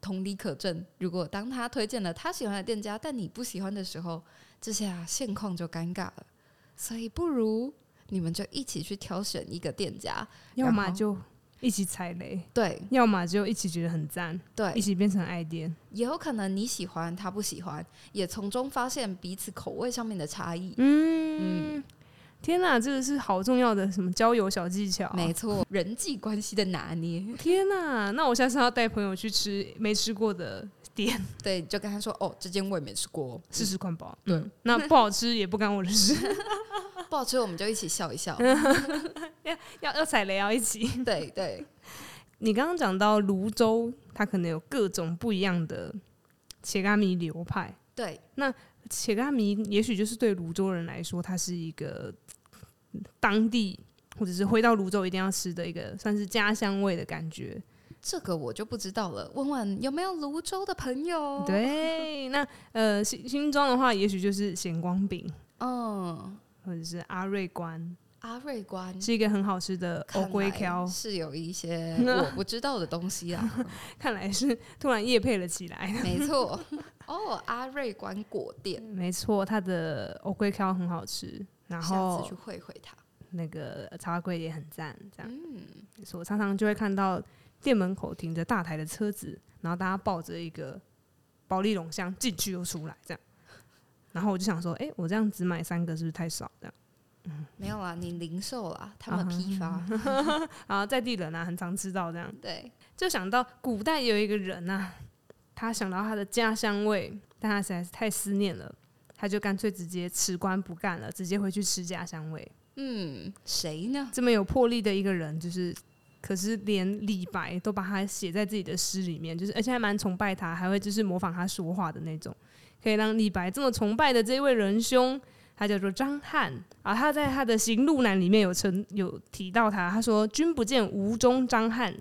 同理可证。如果当他推荐了他喜欢的店家，但你不喜欢的时候，这下现况就尴尬了。所以不如你们就一起去挑选一个店家，要么就一起踩雷，对；要么就一起觉得很赞，对，一起变成爱店。也有可能你喜欢，他不喜欢，也从中发现彼此口味上面的差异。嗯。嗯天呐，这个是好重要的什么交友小技巧？没错，人际关系的拿捏。天呐，那我下次要带朋友去吃没吃过的店，对，就跟他说哦，这间我也没吃过，试试看吧。对，那不好吃也不干我的事，不好吃我们就一起笑一笑。要要要踩雷要一起。对对，你刚刚讲到泸州，它可能有各种不一样的茄咖米流派。对，那茄咖米也许就是对泸州人来说，它是一个。当地或者是回到泸州一定要吃的一个算是家乡味的感觉，这个我就不知道了。问问有没有泸州的朋友？对，那呃新新庄的话，也许就是咸光饼，嗯，或者是阿瑞关。阿瑞关是一个很好吃的欧龟条，是有一些 我不知道的东西啊。看来是突然夜配了起来。没错，哦，阿瑞关果店，没错，它的欧龟条很好吃。然后下次去会会他，那个茶柜也很赞，这样。嗯，所以我常常就会看到店门口停着大台的车子，然后大家抱着一个保利龙箱进去又出来，这样。然后我就想说，哎、欸，我这样只买三个是不是太少？这样。嗯，没有啊，你零售啦，他们批发，啊在地人啊，很常吃到这样。对，就想到古代有一个人啊，他想到他的家乡味，但他实在是太思念了。他就干脆直接辞官不干了，直接回去吃家乡味。嗯，谁呢？这么有魄力的一个人，就是，可是连李白都把他写在自己的诗里面，就是而且还蛮崇拜他，还会就是模仿他说话的那种，可以让李白这么崇拜的这位仁兄，他叫做张翰啊。他在他的《行路难》里面有称有提到他，他说：“君不见吴中张翰。”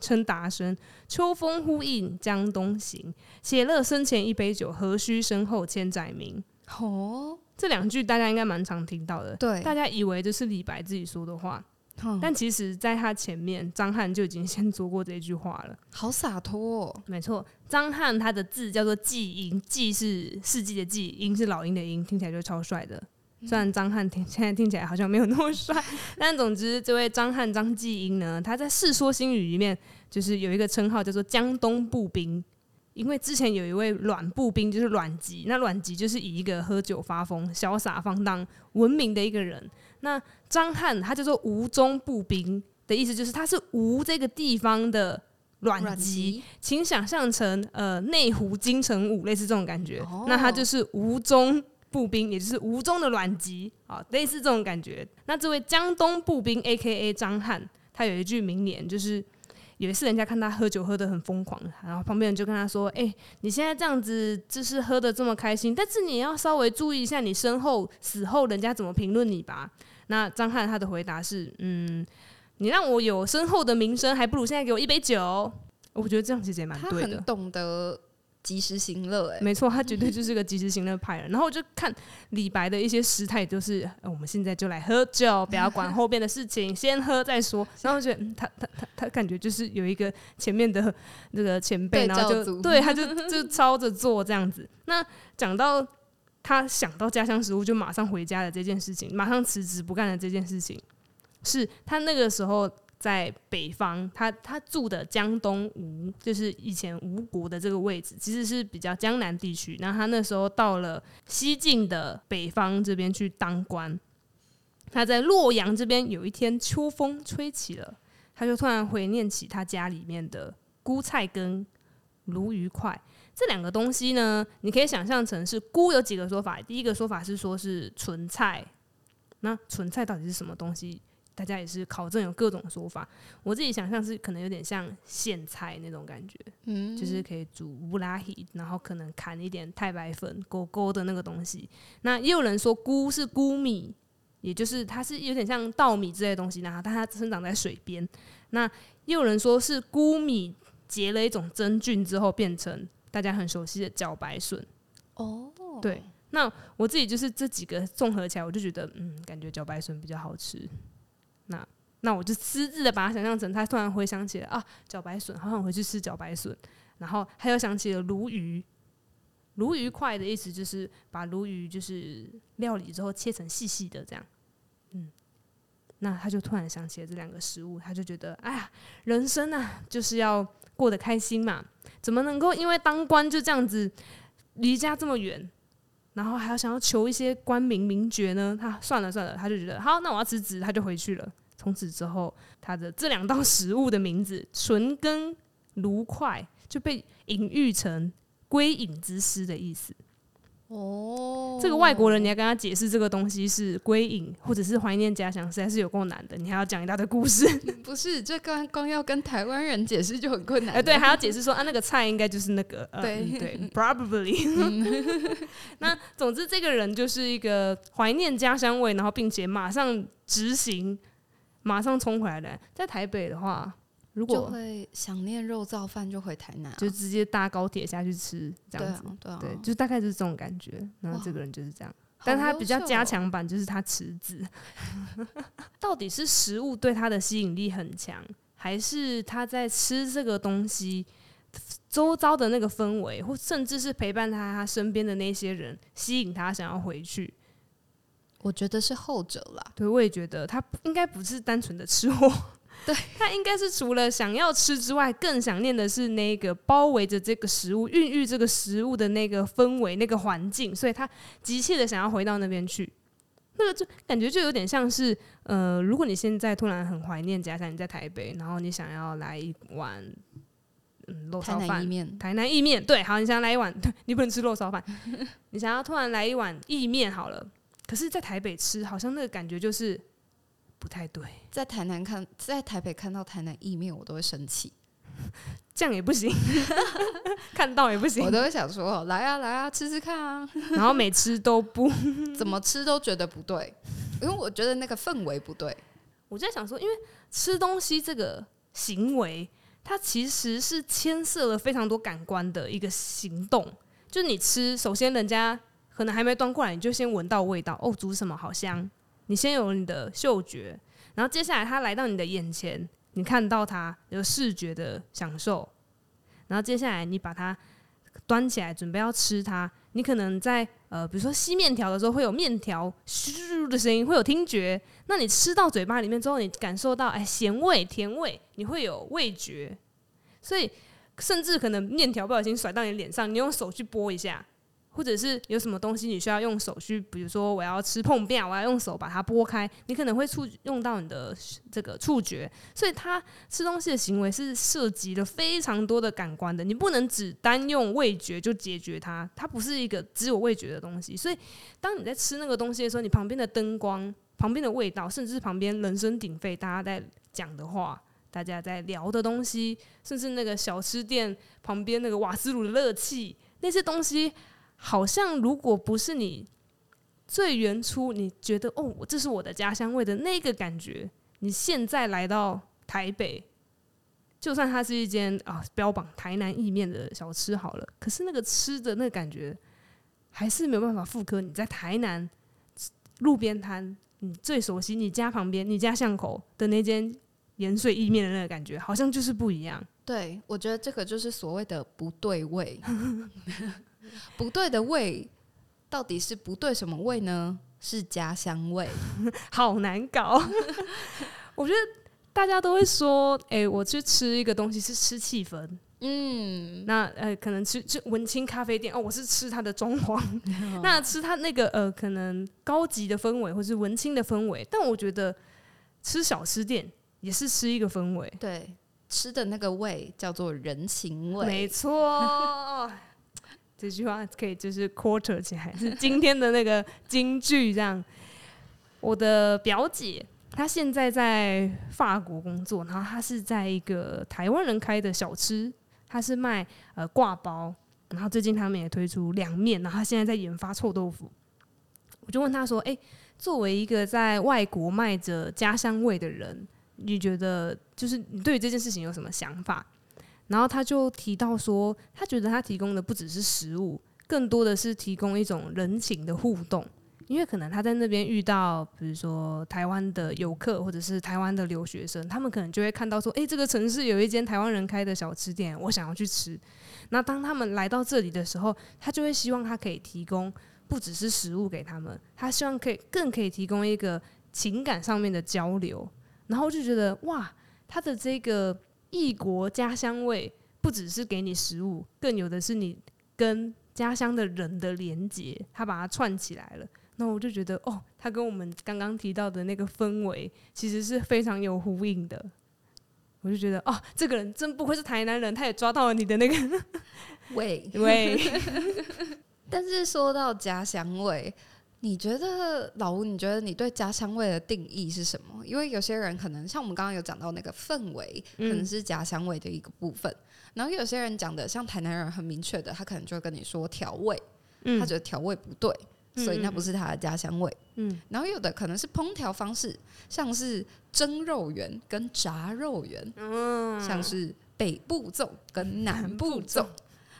称达生，秋风呼应江东行。且乐生前一杯酒，何须身后千载名。哦，这两句大家应该蛮常听到的。对，大家以为这是李白自己说的话，嗯、但其实在他前面，张翰就已经先说过这句话了。好洒脱、哦，没错。张翰他的字叫做季英，季是世纪的季，英是老鹰的鹰，听起来就超帅的。虽然张翰听现在听起来好像没有那么帅，但总之这位张翰张季英呢，他在《世说新语》里面就是有一个称号叫做江东步兵，因为之前有一位阮步兵就是阮籍，那阮籍就是以一个喝酒发疯、潇洒放荡闻名的一个人。那张翰他叫做吴中步兵的意思就是他是吴这个地方的阮籍，请想象成呃内湖金城武类似这种感觉，哦、那他就是吴中。步兵，也就是吴中的阮籍啊，类似这种感觉。那这位江东步兵 （A.K.A. 张翰），他有一句名言，就是有一次人家看他喝酒喝得很疯狂，然后旁边人就跟他说：“哎、欸，你现在这样子就是喝得这么开心，但是你要稍微注意一下你身后死后人家怎么评论你吧。”那张翰他的回答是：“嗯，你让我有深厚的名声，还不如现在给我一杯酒。”我觉得这样其实也蛮对的。他很懂得。及时行乐，哎，没错，他绝对就是个及时行乐派人。然后我就看李白的一些诗，他也就是，我们现在就来喝酒，不要管后边的事情，先喝再说。然后我觉得，他他他他感觉就是有一个前面的那个前辈，然后就对，他就就抄着做这样子。那讲到他想到家乡食物就马上回家的这件事情，马上辞职不干的这件事情，是他那个时候。在北方，他他住的江东吴，就是以前吴国的这个位置，其实是比较江南地区。那他那时候到了西晋的北方这边去当官，他在洛阳这边有一天秋风吹起了，他就突然回念起他家里面的菇菜羹、鲈鱼块这两个东西呢。你可以想象成是菇有几个说法，第一个说法是说是纯菜，那纯菜到底是什么东西？大家也是考证有各种说法。我自己想象是可能有点像苋菜那种感觉，嗯，就是可以煮乌拉希，然后可能砍一点太白粉勾勾的那个东西。那也有人说菇是菇米，也就是它是有点像稻米之类的东西，然后但它生长在水边。那也有人说是菇米结了一种真菌之后变成大家很熟悉的茭白笋。哦，对。那我自己就是这几个综合起来，我就觉得，嗯，感觉茭白笋比较好吃。那那我就私自的把它想象成，他突然回想起来啊，茭白笋，好想回去吃茭白笋。然后他又想起了鲈鱼，鲈鱼块的意思就是把鲈鱼就是料理之后切成细细的这样。嗯，那他就突然想起了这两个食物，他就觉得，哎呀，人生啊，就是要过得开心嘛，怎么能够因为当官就这样子离家这么远？然后还要想要求一些官名名爵呢，他算了算了，他就觉得好，那我要辞职，他就回去了。从此之后，他的这两道食物的名字“纯羹鲈块”就被隐喻成归隐之师的意思。哦，这个外国人你要跟他解释这个东西是归隐或者是怀念家乡，实在是有够难的。你还要讲一大堆故事，不是？这刚光要跟台湾人解释就很困难。哎，对，还要解释说啊，那个菜应该就是那个，呃、对对，probably。那总之，这个人就是一个怀念家乡味，然后并且马上执行，马上冲回来的。在台北的话。如果就会想念肉燥饭，就回台南，啊，就直接搭高铁下去吃，这样子，对，啊对，啊、对，就大概就是这种感觉。然后这个人就是这样，但他比较加强版就是他吃子，到底是食物对他的吸引力很强，还是他在吃这个东西周遭的那个氛围，或甚至是陪伴他他身边的那些人吸引他想要回去？我觉得是后者啦。对，我也觉得他应该不是单纯的吃货。对，他应该是除了想要吃之外，更想念的是那个包围着这个食物、孕育这个食物的那个氛围、那个环境，所以他急切的想要回到那边去。那个就感觉就有点像是，呃，如果你现在突然很怀念家乡，你在台北，然后你想要来一碗嗯肉烧饭、台南意面，台南意面，对，好，你想要来一碗，你不能吃肉烧饭，你想要突然来一碗意面好了，可是，在台北吃，好像那个感觉就是。不太对，在台南看，在台北看到台南意面，我都会生气，这样也不行，看到也不行，我都会想说，来啊来啊，吃吃看啊，然后每吃都不，怎么吃都觉得不对，因为我觉得那个氛围不对。我在想说，因为吃东西这个行为，它其实是牵涉了非常多感官的一个行动。就是你吃，首先人家可能还没端过来，你就先闻到味道，哦，煮什么好香。你先有你的嗅觉，然后接下来它来到你的眼前，你看到它有视觉的享受，然后接下来你把它端起来准备要吃它，你可能在呃比如说吸面条的时候会有面条咻的声音，会有听觉，那你吃到嘴巴里面之后，你感受到哎咸味甜味，你会有味觉，所以甚至可能面条不小心甩到你脸上，你用手去拨一下。或者是有什么东西你需要用手去，比如说我要吃碰面，我要用手把它拨开，你可能会触用到你的这个触觉，所以他吃东西的行为是涉及了非常多的感官的，你不能只单用味觉就解决它，它不是一个只有味觉的东西。所以当你在吃那个东西的时候，你旁边的灯光、旁边的味道，甚至是旁边人声鼎沸大家在讲的话、大家在聊的东西，甚至那个小吃店旁边那个瓦斯炉的热气，那些东西。好像如果不是你最原初，你觉得哦，这是我的家乡味的那个感觉，你现在来到台北，就算它是一间啊标榜台南意面的小吃好了，可是那个吃的那个感觉，还是没有办法复刻你在台南路边摊，你最熟悉你家旁边、你家巷口的那间盐水意面的那个感觉，好像就是不一样。对，我觉得这个就是所谓的不对味。不对的味，到底是不对什么味呢？是家乡味，好难搞。我觉得大家都会说，哎、欸，我去吃一个东西是吃气氛，嗯，那呃，可能吃吃文青咖啡店哦，我是吃它的装潢，那吃它那个呃，可能高级的氛围或是文青的氛围。但我觉得吃小吃店也是吃一个氛围，对，吃的那个味叫做人情味，没错。这句话可以就是 quarter 起来，是 今天的那个金句这样。我的表姐她现在在法国工作，然后她是在一个台湾人开的小吃，她是卖呃挂包，然后最近他们也推出凉面，然后她现在在研发臭豆腐。我就问她说：“诶，作为一个在外国卖着家乡味的人，你觉得就是你对于这件事情有什么想法？”然后他就提到说，他觉得他提供的不只是食物，更多的是提供一种人情的互动。因为可能他在那边遇到，比如说台湾的游客或者是台湾的留学生，他们可能就会看到说，诶，这个城市有一间台湾人开的小吃店，我想要去吃。那当他们来到这里的时候，他就会希望他可以提供不只是食物给他们，他希望可以更可以提供一个情感上面的交流。然后就觉得哇，他的这个异国家乡味，不只是给你食物，更有的是你跟家乡的人的连接，他把它串起来了。那我就觉得，哦，他跟我们刚刚提到的那个氛围，其实是非常有呼应的。我就觉得，哦，这个人真不愧是台南人，他也抓到了你的那个味味。但是说到家乡味，你觉得老吴，你觉得你对家乡味的定义是什么？因为有些人可能像我们刚刚有讲到那个氛围，可能是家乡味的一个部分。嗯、然后有些人讲的像台南人很明确的，他可能就会跟你说调味，嗯、他觉得调味不对。所以那不是他的家乡味。嗯，然后有的可能是烹调方式，像是蒸肉圆跟炸肉圆，嗯，像是北部粽跟南部粽。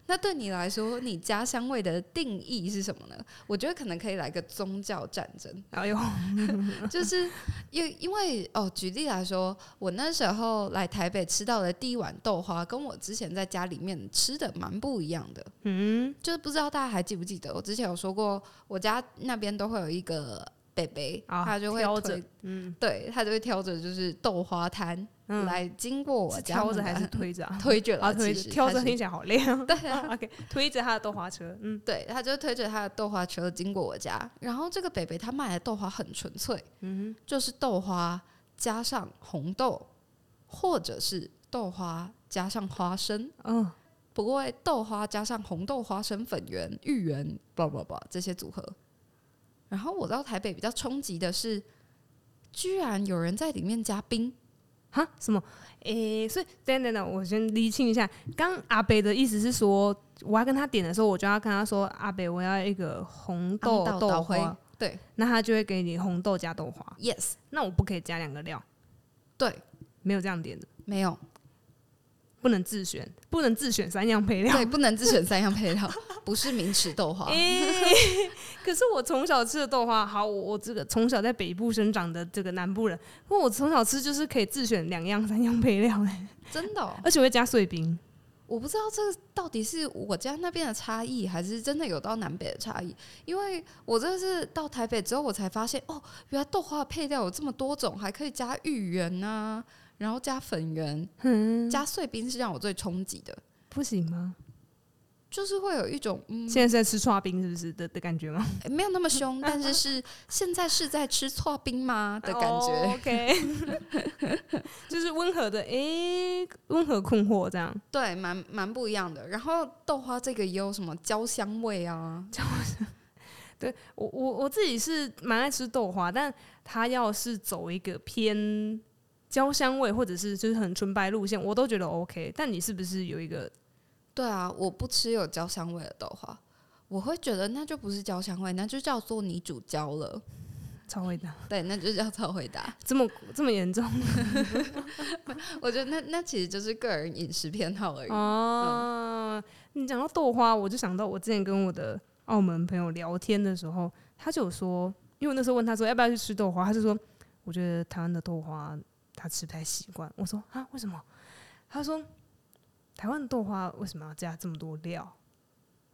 那对你来说，你家乡味的定义是什么呢？我觉得可能可以来个宗教战争。哎呦，就是因因为哦，举例来说，我那时候来台北吃到的第一碗豆花，跟我之前在家里面吃的蛮不一样的。嗯，就是不知道大家还记不记得，我之前有说过，我家那边都会有一个。北北，他就会挑着，嗯，对，他就会挑着，就是豆花摊来经过我家，挑着还是推着？推着啊，推着，挑着听起来好累啊。对啊，OK，推着他的豆花车，嗯，对，他就推着他的豆花车经过我家。然后这个北北他卖的豆花很纯粹，嗯，就是豆花加上红豆，或者是豆花加上花生，嗯，不过豆花加上红豆、花生粉圆、芋圆，不不不，这些组合。然后我到台北比较冲击的是，居然有人在里面加冰，哈？什么？诶，所以等等等，我先厘清一下。刚阿北的意思是说，我要跟他点的时候，我就要跟他说：“阿北，我要一个红豆豆花。”对，那他就会给你红豆加豆花。Yes，那我不可以加两个料？对，没有这样点的，没有。不能自选，不能自选三样配料。对，不能自选三样配料，不是明池豆花。欸、可是我从小吃的豆花，好，我我这个从小在北部生长的这个南部人，我从小吃就是可以自选两样三样配料嘞，真的、哦，而且会加碎冰。我不知道这个到底是我家那边的差异，还是真的有到南北的差异。因为我这是到台北之后，我才发现哦，原来豆花的配料有这么多种，还可以加芋圆啊。然后加粉圆，嗯、加碎冰是让我最冲击的，不行吗？就是会有一种、嗯、现在是在吃剉冰是不是的的感觉吗？没有那么凶，但是是现在是在吃剉冰吗 的感觉、哦、？OK，就是温和的，诶，温和困惑这样，对，蛮蛮不一样的。然后豆花这个也有什么焦香味啊？焦香。对我我我自己是蛮爱吃豆花，但它要是走一个偏。焦香味，或者是就是很纯白路线，我都觉得 OK。但你是不是有一个？对啊，我不吃有焦香味的豆花，我会觉得那就不是焦香味，那就叫做你煮焦了。超会打，对，那就叫超会打。这么这么严重？我觉得那那其实就是个人饮食偏好而已。哦，嗯、你讲到豆花，我就想到我之前跟我的澳门朋友聊天的时候，他就说，因为我那时候问他说要不要去吃豆花，他就说，我觉得台湾的豆花。他吃不太习惯，我说啊，为什么？他说台湾的豆花为什么要加这么多料？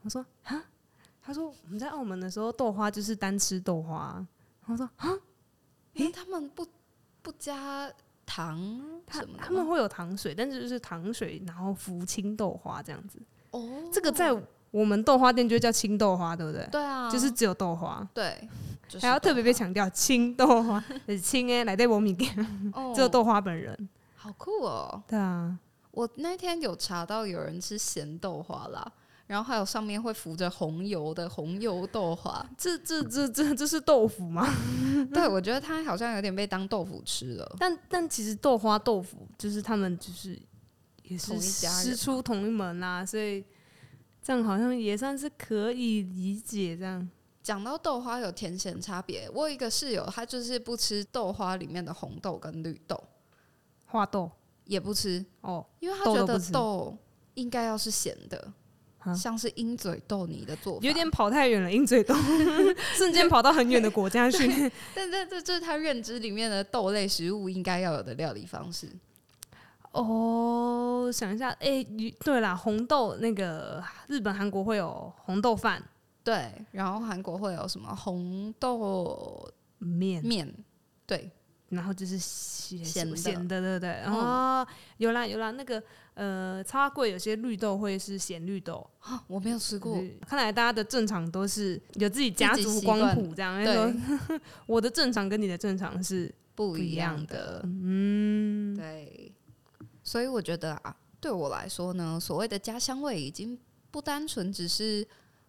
我说啊，他说我们在澳门的时候豆花就是单吃豆花。我说啊，因为他们不不加糖他，他们会有糖水，但是就是糖水，然后浮青豆花这样子。哦，这个在我们豆花店就叫青豆花，对不对？对啊，就是只有豆花。对。还要特别被强调，青豆花是青哎，来对我米店，只有豆花本人好酷哦。对啊，我那天有查到有人吃咸豆花啦，然后还有上面会浮着红油的红油豆花。这这这这这是豆腐吗？对，我觉得它好像有点被当豆腐吃了。但但其实豆花豆腐就是他们就是也是师出同一门啊，所以这样好像也算是可以理解这样。讲到豆花有甜咸差别，我有一个室友，他就是不吃豆花里面的红豆跟绿豆，花豆？也不吃。哦，因为他觉得豆应该要是咸的，像是鹰嘴豆泥的做法，有点跑太远了。鹰嘴豆。瞬间跑到很远的国家去，但这这这是他认知里面的豆类食物应该要有的料理方式。哦，想一下，哎、欸，对啦，红豆那个日本、韩国会有红豆饭。对，然后韩国会有什么红豆面面，对，然后就是咸咸的，咸的，对不对？嗯、哦，有啦有啦，那个呃，超贵，有些绿豆会是咸绿豆，我没有吃过。看来大家的正常都是有自己家族光谱这样。对，我的正常跟你的正常是不一。样的嗯，对，所以我觉得啊，对我来说呢，所谓的家乡味已经不单纯只是。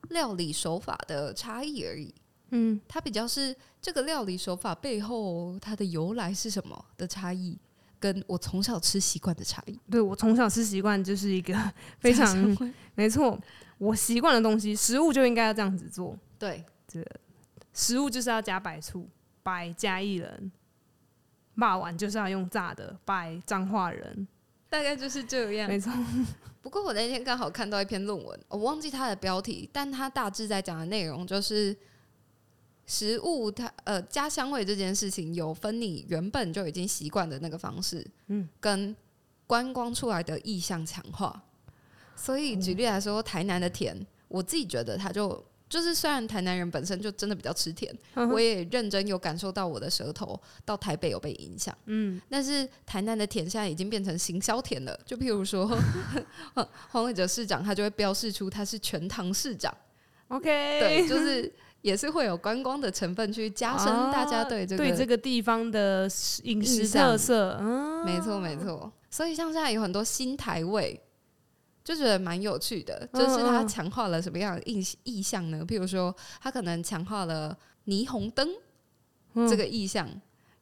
料理手法的差异而已，嗯，它比较是这个料理手法背后它的由来是什么的差异，跟我从小吃习惯的差异。对，我从小吃习惯就是一个 非常没错，我习惯的东西，食物就应该要这样子做。对，这食物就是要加白醋，白加薏仁，骂完就是要用炸的，白彰化人，大概就是这样。没错。不过我那天刚好看到一篇论文，我忘记它的标题，但它大致在讲的内容就是食物它呃加香味这件事情有分你原本就已经习惯的那个方式，嗯，跟观光出来的意向强化。所以举例来说，台南的甜，我自己觉得它就。就是虽然台南人本身就真的比较吃甜，嗯、我也认真有感受到我的舌头到台北有被影响。嗯，但是台南的甜现在已经变成行销甜了。就譬如说，黄伟哲市长他就会标示出他是全糖市长。OK，对，就是也是会有观光的成分去加深大家对这个、啊、对这个地方的饮食特色。嗯，没错没错。所以像现在有很多新台味。就觉得蛮有趣的，就是它强化了什么样的意意象呢？譬如说，它可能强化了霓虹灯这个意象，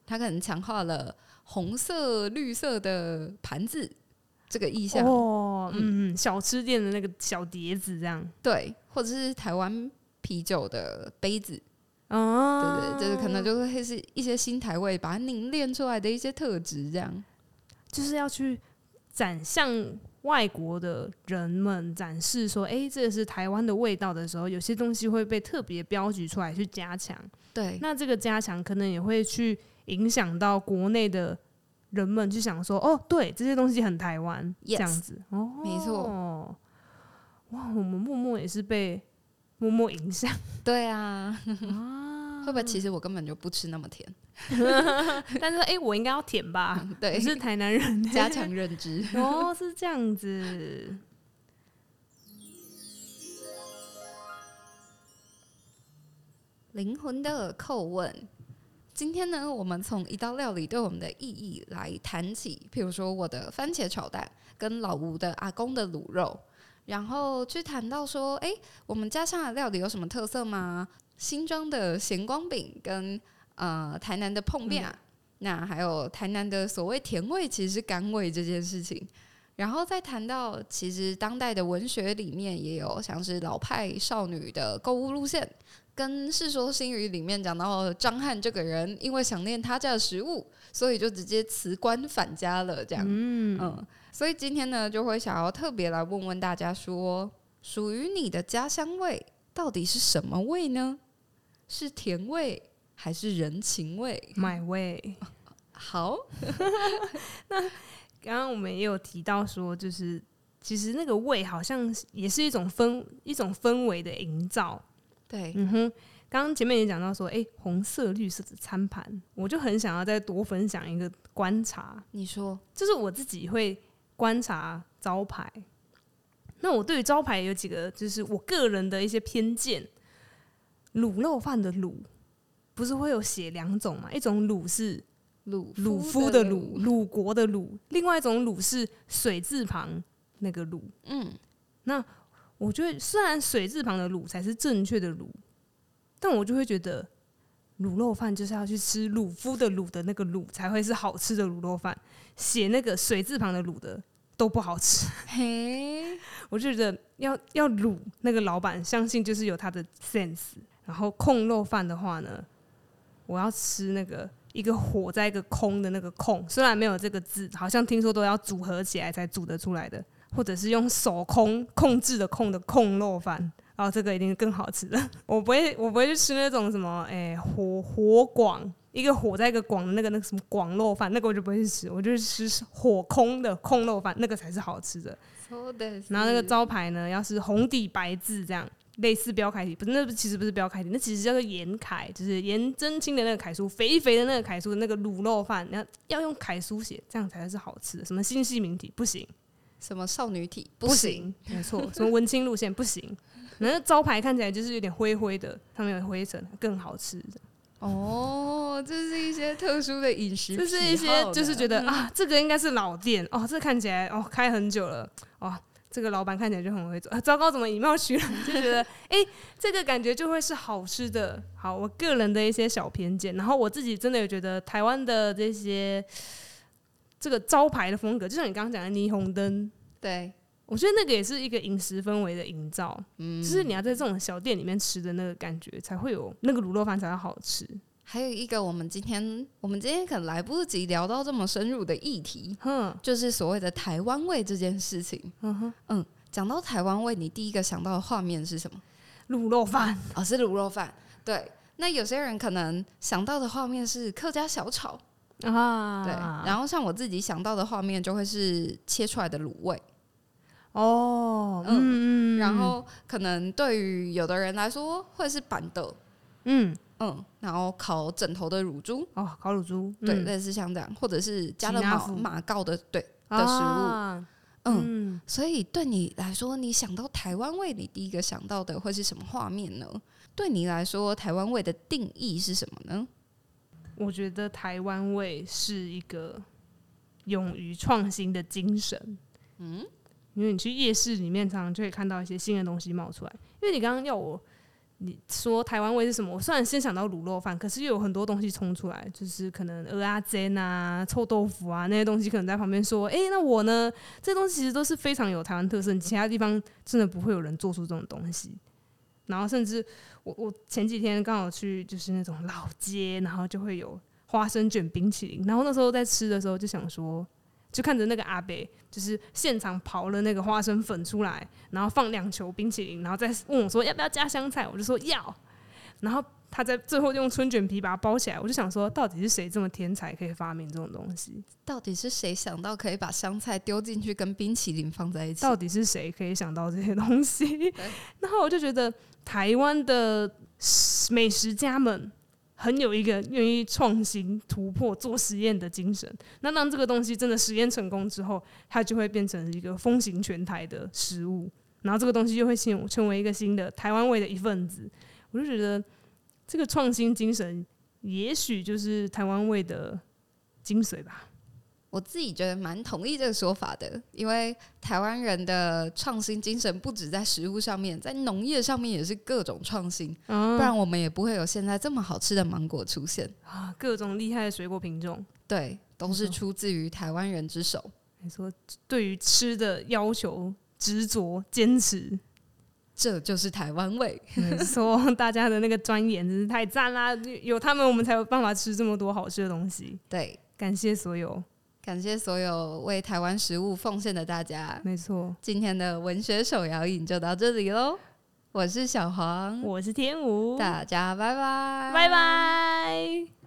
它可能强化了红色、绿色的盘子这个意象。哦，嗯，小吃店的那个小碟子这样，对，或者是台湾啤酒的杯子，哦，对对，就是可能就会是一些新台味，把它凝练出来的一些特质，这样，就是要去展向。外国的人们展示说：“哎、欸，这个是台湾的味道的时候，有些东西会被特别标举出来去加强。对，那这个加强可能也会去影响到国内的人们，去想说：哦，对，这些东西很台湾，yes, 这样子。哦，没错。哇，我们默默也是被默默影响。对啊。会不会其实我根本就不吃那么甜？但是哎、欸，我应该要舔吧？对，我是台南人，加强认知。哦，是这样子。灵魂的叩问，今天呢，我们从一道料理对我们的意义来谈起，譬如说我的番茄炒蛋跟老吴的阿公的卤肉，然后去谈到说，哎、欸，我们家乡的料理有什么特色吗？新庄的咸光饼跟呃台南的椪饼，嗯，那还有台南的所谓甜味，其实是甘味这件事情。然后再谈到，其实当代的文学里面也有像是老派少女的购物路线，跟《世说新语》里面讲到张翰这个人，因为想念他家的食物，所以就直接辞官返家了。这样，嗯，嗯，所以今天呢，就会想要特别来问问大家说，属于你的家乡味到底是什么味呢？是甜味还是人情味？？My way 好。那刚刚我们也有提到说，就是其实那个味好像也是一种氛一种氛围的营造。对，嗯哼。刚刚前面也讲到说，哎、欸，红色绿色的餐盘，我就很想要再多分享一个观察。你说，就是我自己会观察招牌。那我对于招牌有几个，就是我个人的一些偏见。卤肉饭的卤不是会有写两种嘛？一种卤是鲁鲁夫的鲁，鲁国的鲁；另外一种卤是水字旁那个鲁。嗯，那我觉得虽然水字旁的“鲁”才是正确的“鲁”，但我就会觉得卤肉饭就是要去吃鲁夫的“鲁”的那个“鲁”才会是好吃的卤肉饭，写那个水字旁的“鲁”的都不好吃。嘿，我就觉得要要卤那个老板，相信就是有他的 sense。然后控肉饭的话呢，我要吃那个。一个火在一个空的那个空，虽然没有这个字，好像听说都要组合起来才煮得出来的，或者是用手控控制的控的控肉饭，然后这个一定是更好吃的。我不会，我不会去吃那种什么，哎、欸，火火广，一个火在一个广的那个那个什么广肉饭，那个我就不会去吃，我就是吃火空的空肉饭，那个才是好吃的。然后那个招牌呢，要是红底白字这样。类似标楷体，不是，那其实不是标楷体，那其实叫做颜楷，就是颜真卿的那个楷书，肥肥的那个楷书的那个卤肉饭，你要要用楷书写，这样才是好吃的。什么新细明体不行，什么少女体不行，不行没错，什么文青路线不行，那招牌看起来就是有点灰灰的，上面有灰尘，更好吃。哦，这是一些特殊的饮食，这是一些就是觉得啊，这个应该是老店哦，这看起来哦开很久了哦。这个老板看起来就很会做，啊，糟糕，怎么以貌取人？就觉得，哎，这个感觉就会是好吃的。好，我个人的一些小偏见，然后我自己真的有觉得台湾的这些这个招牌的风格，就像你刚刚讲的霓虹灯，对，我觉得那个也是一个饮食氛围的营造，嗯，就是你要在这种小店里面吃的那个感觉，才会有那个卤肉饭才会好吃。还有一个，我们今天我们今天可能来不及聊到这么深入的议题，嗯，就是所谓的台湾味这件事情。嗯哼，嗯，讲到台湾味，你第一个想到的画面是什么？卤肉饭，哦，是卤肉饭。对，那有些人可能想到的画面是客家小炒啊，对。然后像我自己想到的画面，就会是切出来的卤味。哦，嗯，嗯，然后可能对于有的人来说，会是板豆，嗯。嗯，然后烤枕头的乳猪。哦，烤乳猪，对，类似像这样，或者是加了马马告的对的食物，嗯，嗯，所以对你来说，你想到台湾味，你第一个想到的会是什么画面呢？对你来说，台湾味的定义是什么呢？我觉得台湾味是一个勇于创新的精神，嗯，因为你去夜市里面，常常就会看到一些新的东西冒出来，因为你刚刚要我。你说台湾味是什么？我虽然先想到卤肉饭，可是又有很多东西冲出来，就是可能蚵仔煎啊、臭豆腐啊那些东西，可能在旁边说：“哎、那我呢？”这些东西其实都是非常有台湾特色，其他地方真的不会有人做出这种东西。然后甚至我我前几天刚好去就是那种老街，然后就会有花生卷冰淇淋，然后那时候在吃的时候就想说。就看着那个阿伯，就是现场刨了那个花生粉出来，然后放两球冰淇淋，然后再问我说要不要加香菜，我就说要。然后他在最后用春卷皮把它包起来，我就想说，到底是谁这么天才可以发明这种东西？到底是谁想到可以把香菜丢进去跟冰淇淋放在一起？到底是谁可以想到这些东西？然后我就觉得台湾的美食家们。很有一个愿意创新突破做实验的精神，那当这个东西真的实验成功之后，它就会变成一个风行全台的食物，然后这个东西就会成成为一个新的台湾味的一份子。我就觉得这个创新精神，也许就是台湾味的精髓吧。我自己觉得蛮同意这个说法的，因为台湾人的创新精神不止在食物上面，在农业上面也是各种创新，不然我们也不会有现在这么好吃的芒果出现啊！各种厉害的水果品种，对，都是出自于台湾人之手。你说对于吃的要求执着坚持，这就是台湾味。说大家的那个钻研真是太赞啦！有他们，我们才有办法吃这么多好吃的东西。对，感谢所有。感谢所有为台湾食物奉献的大家。没错，今天的文学手摇饮就到这里喽。我是小黄，我是天武，大家拜拜，拜拜。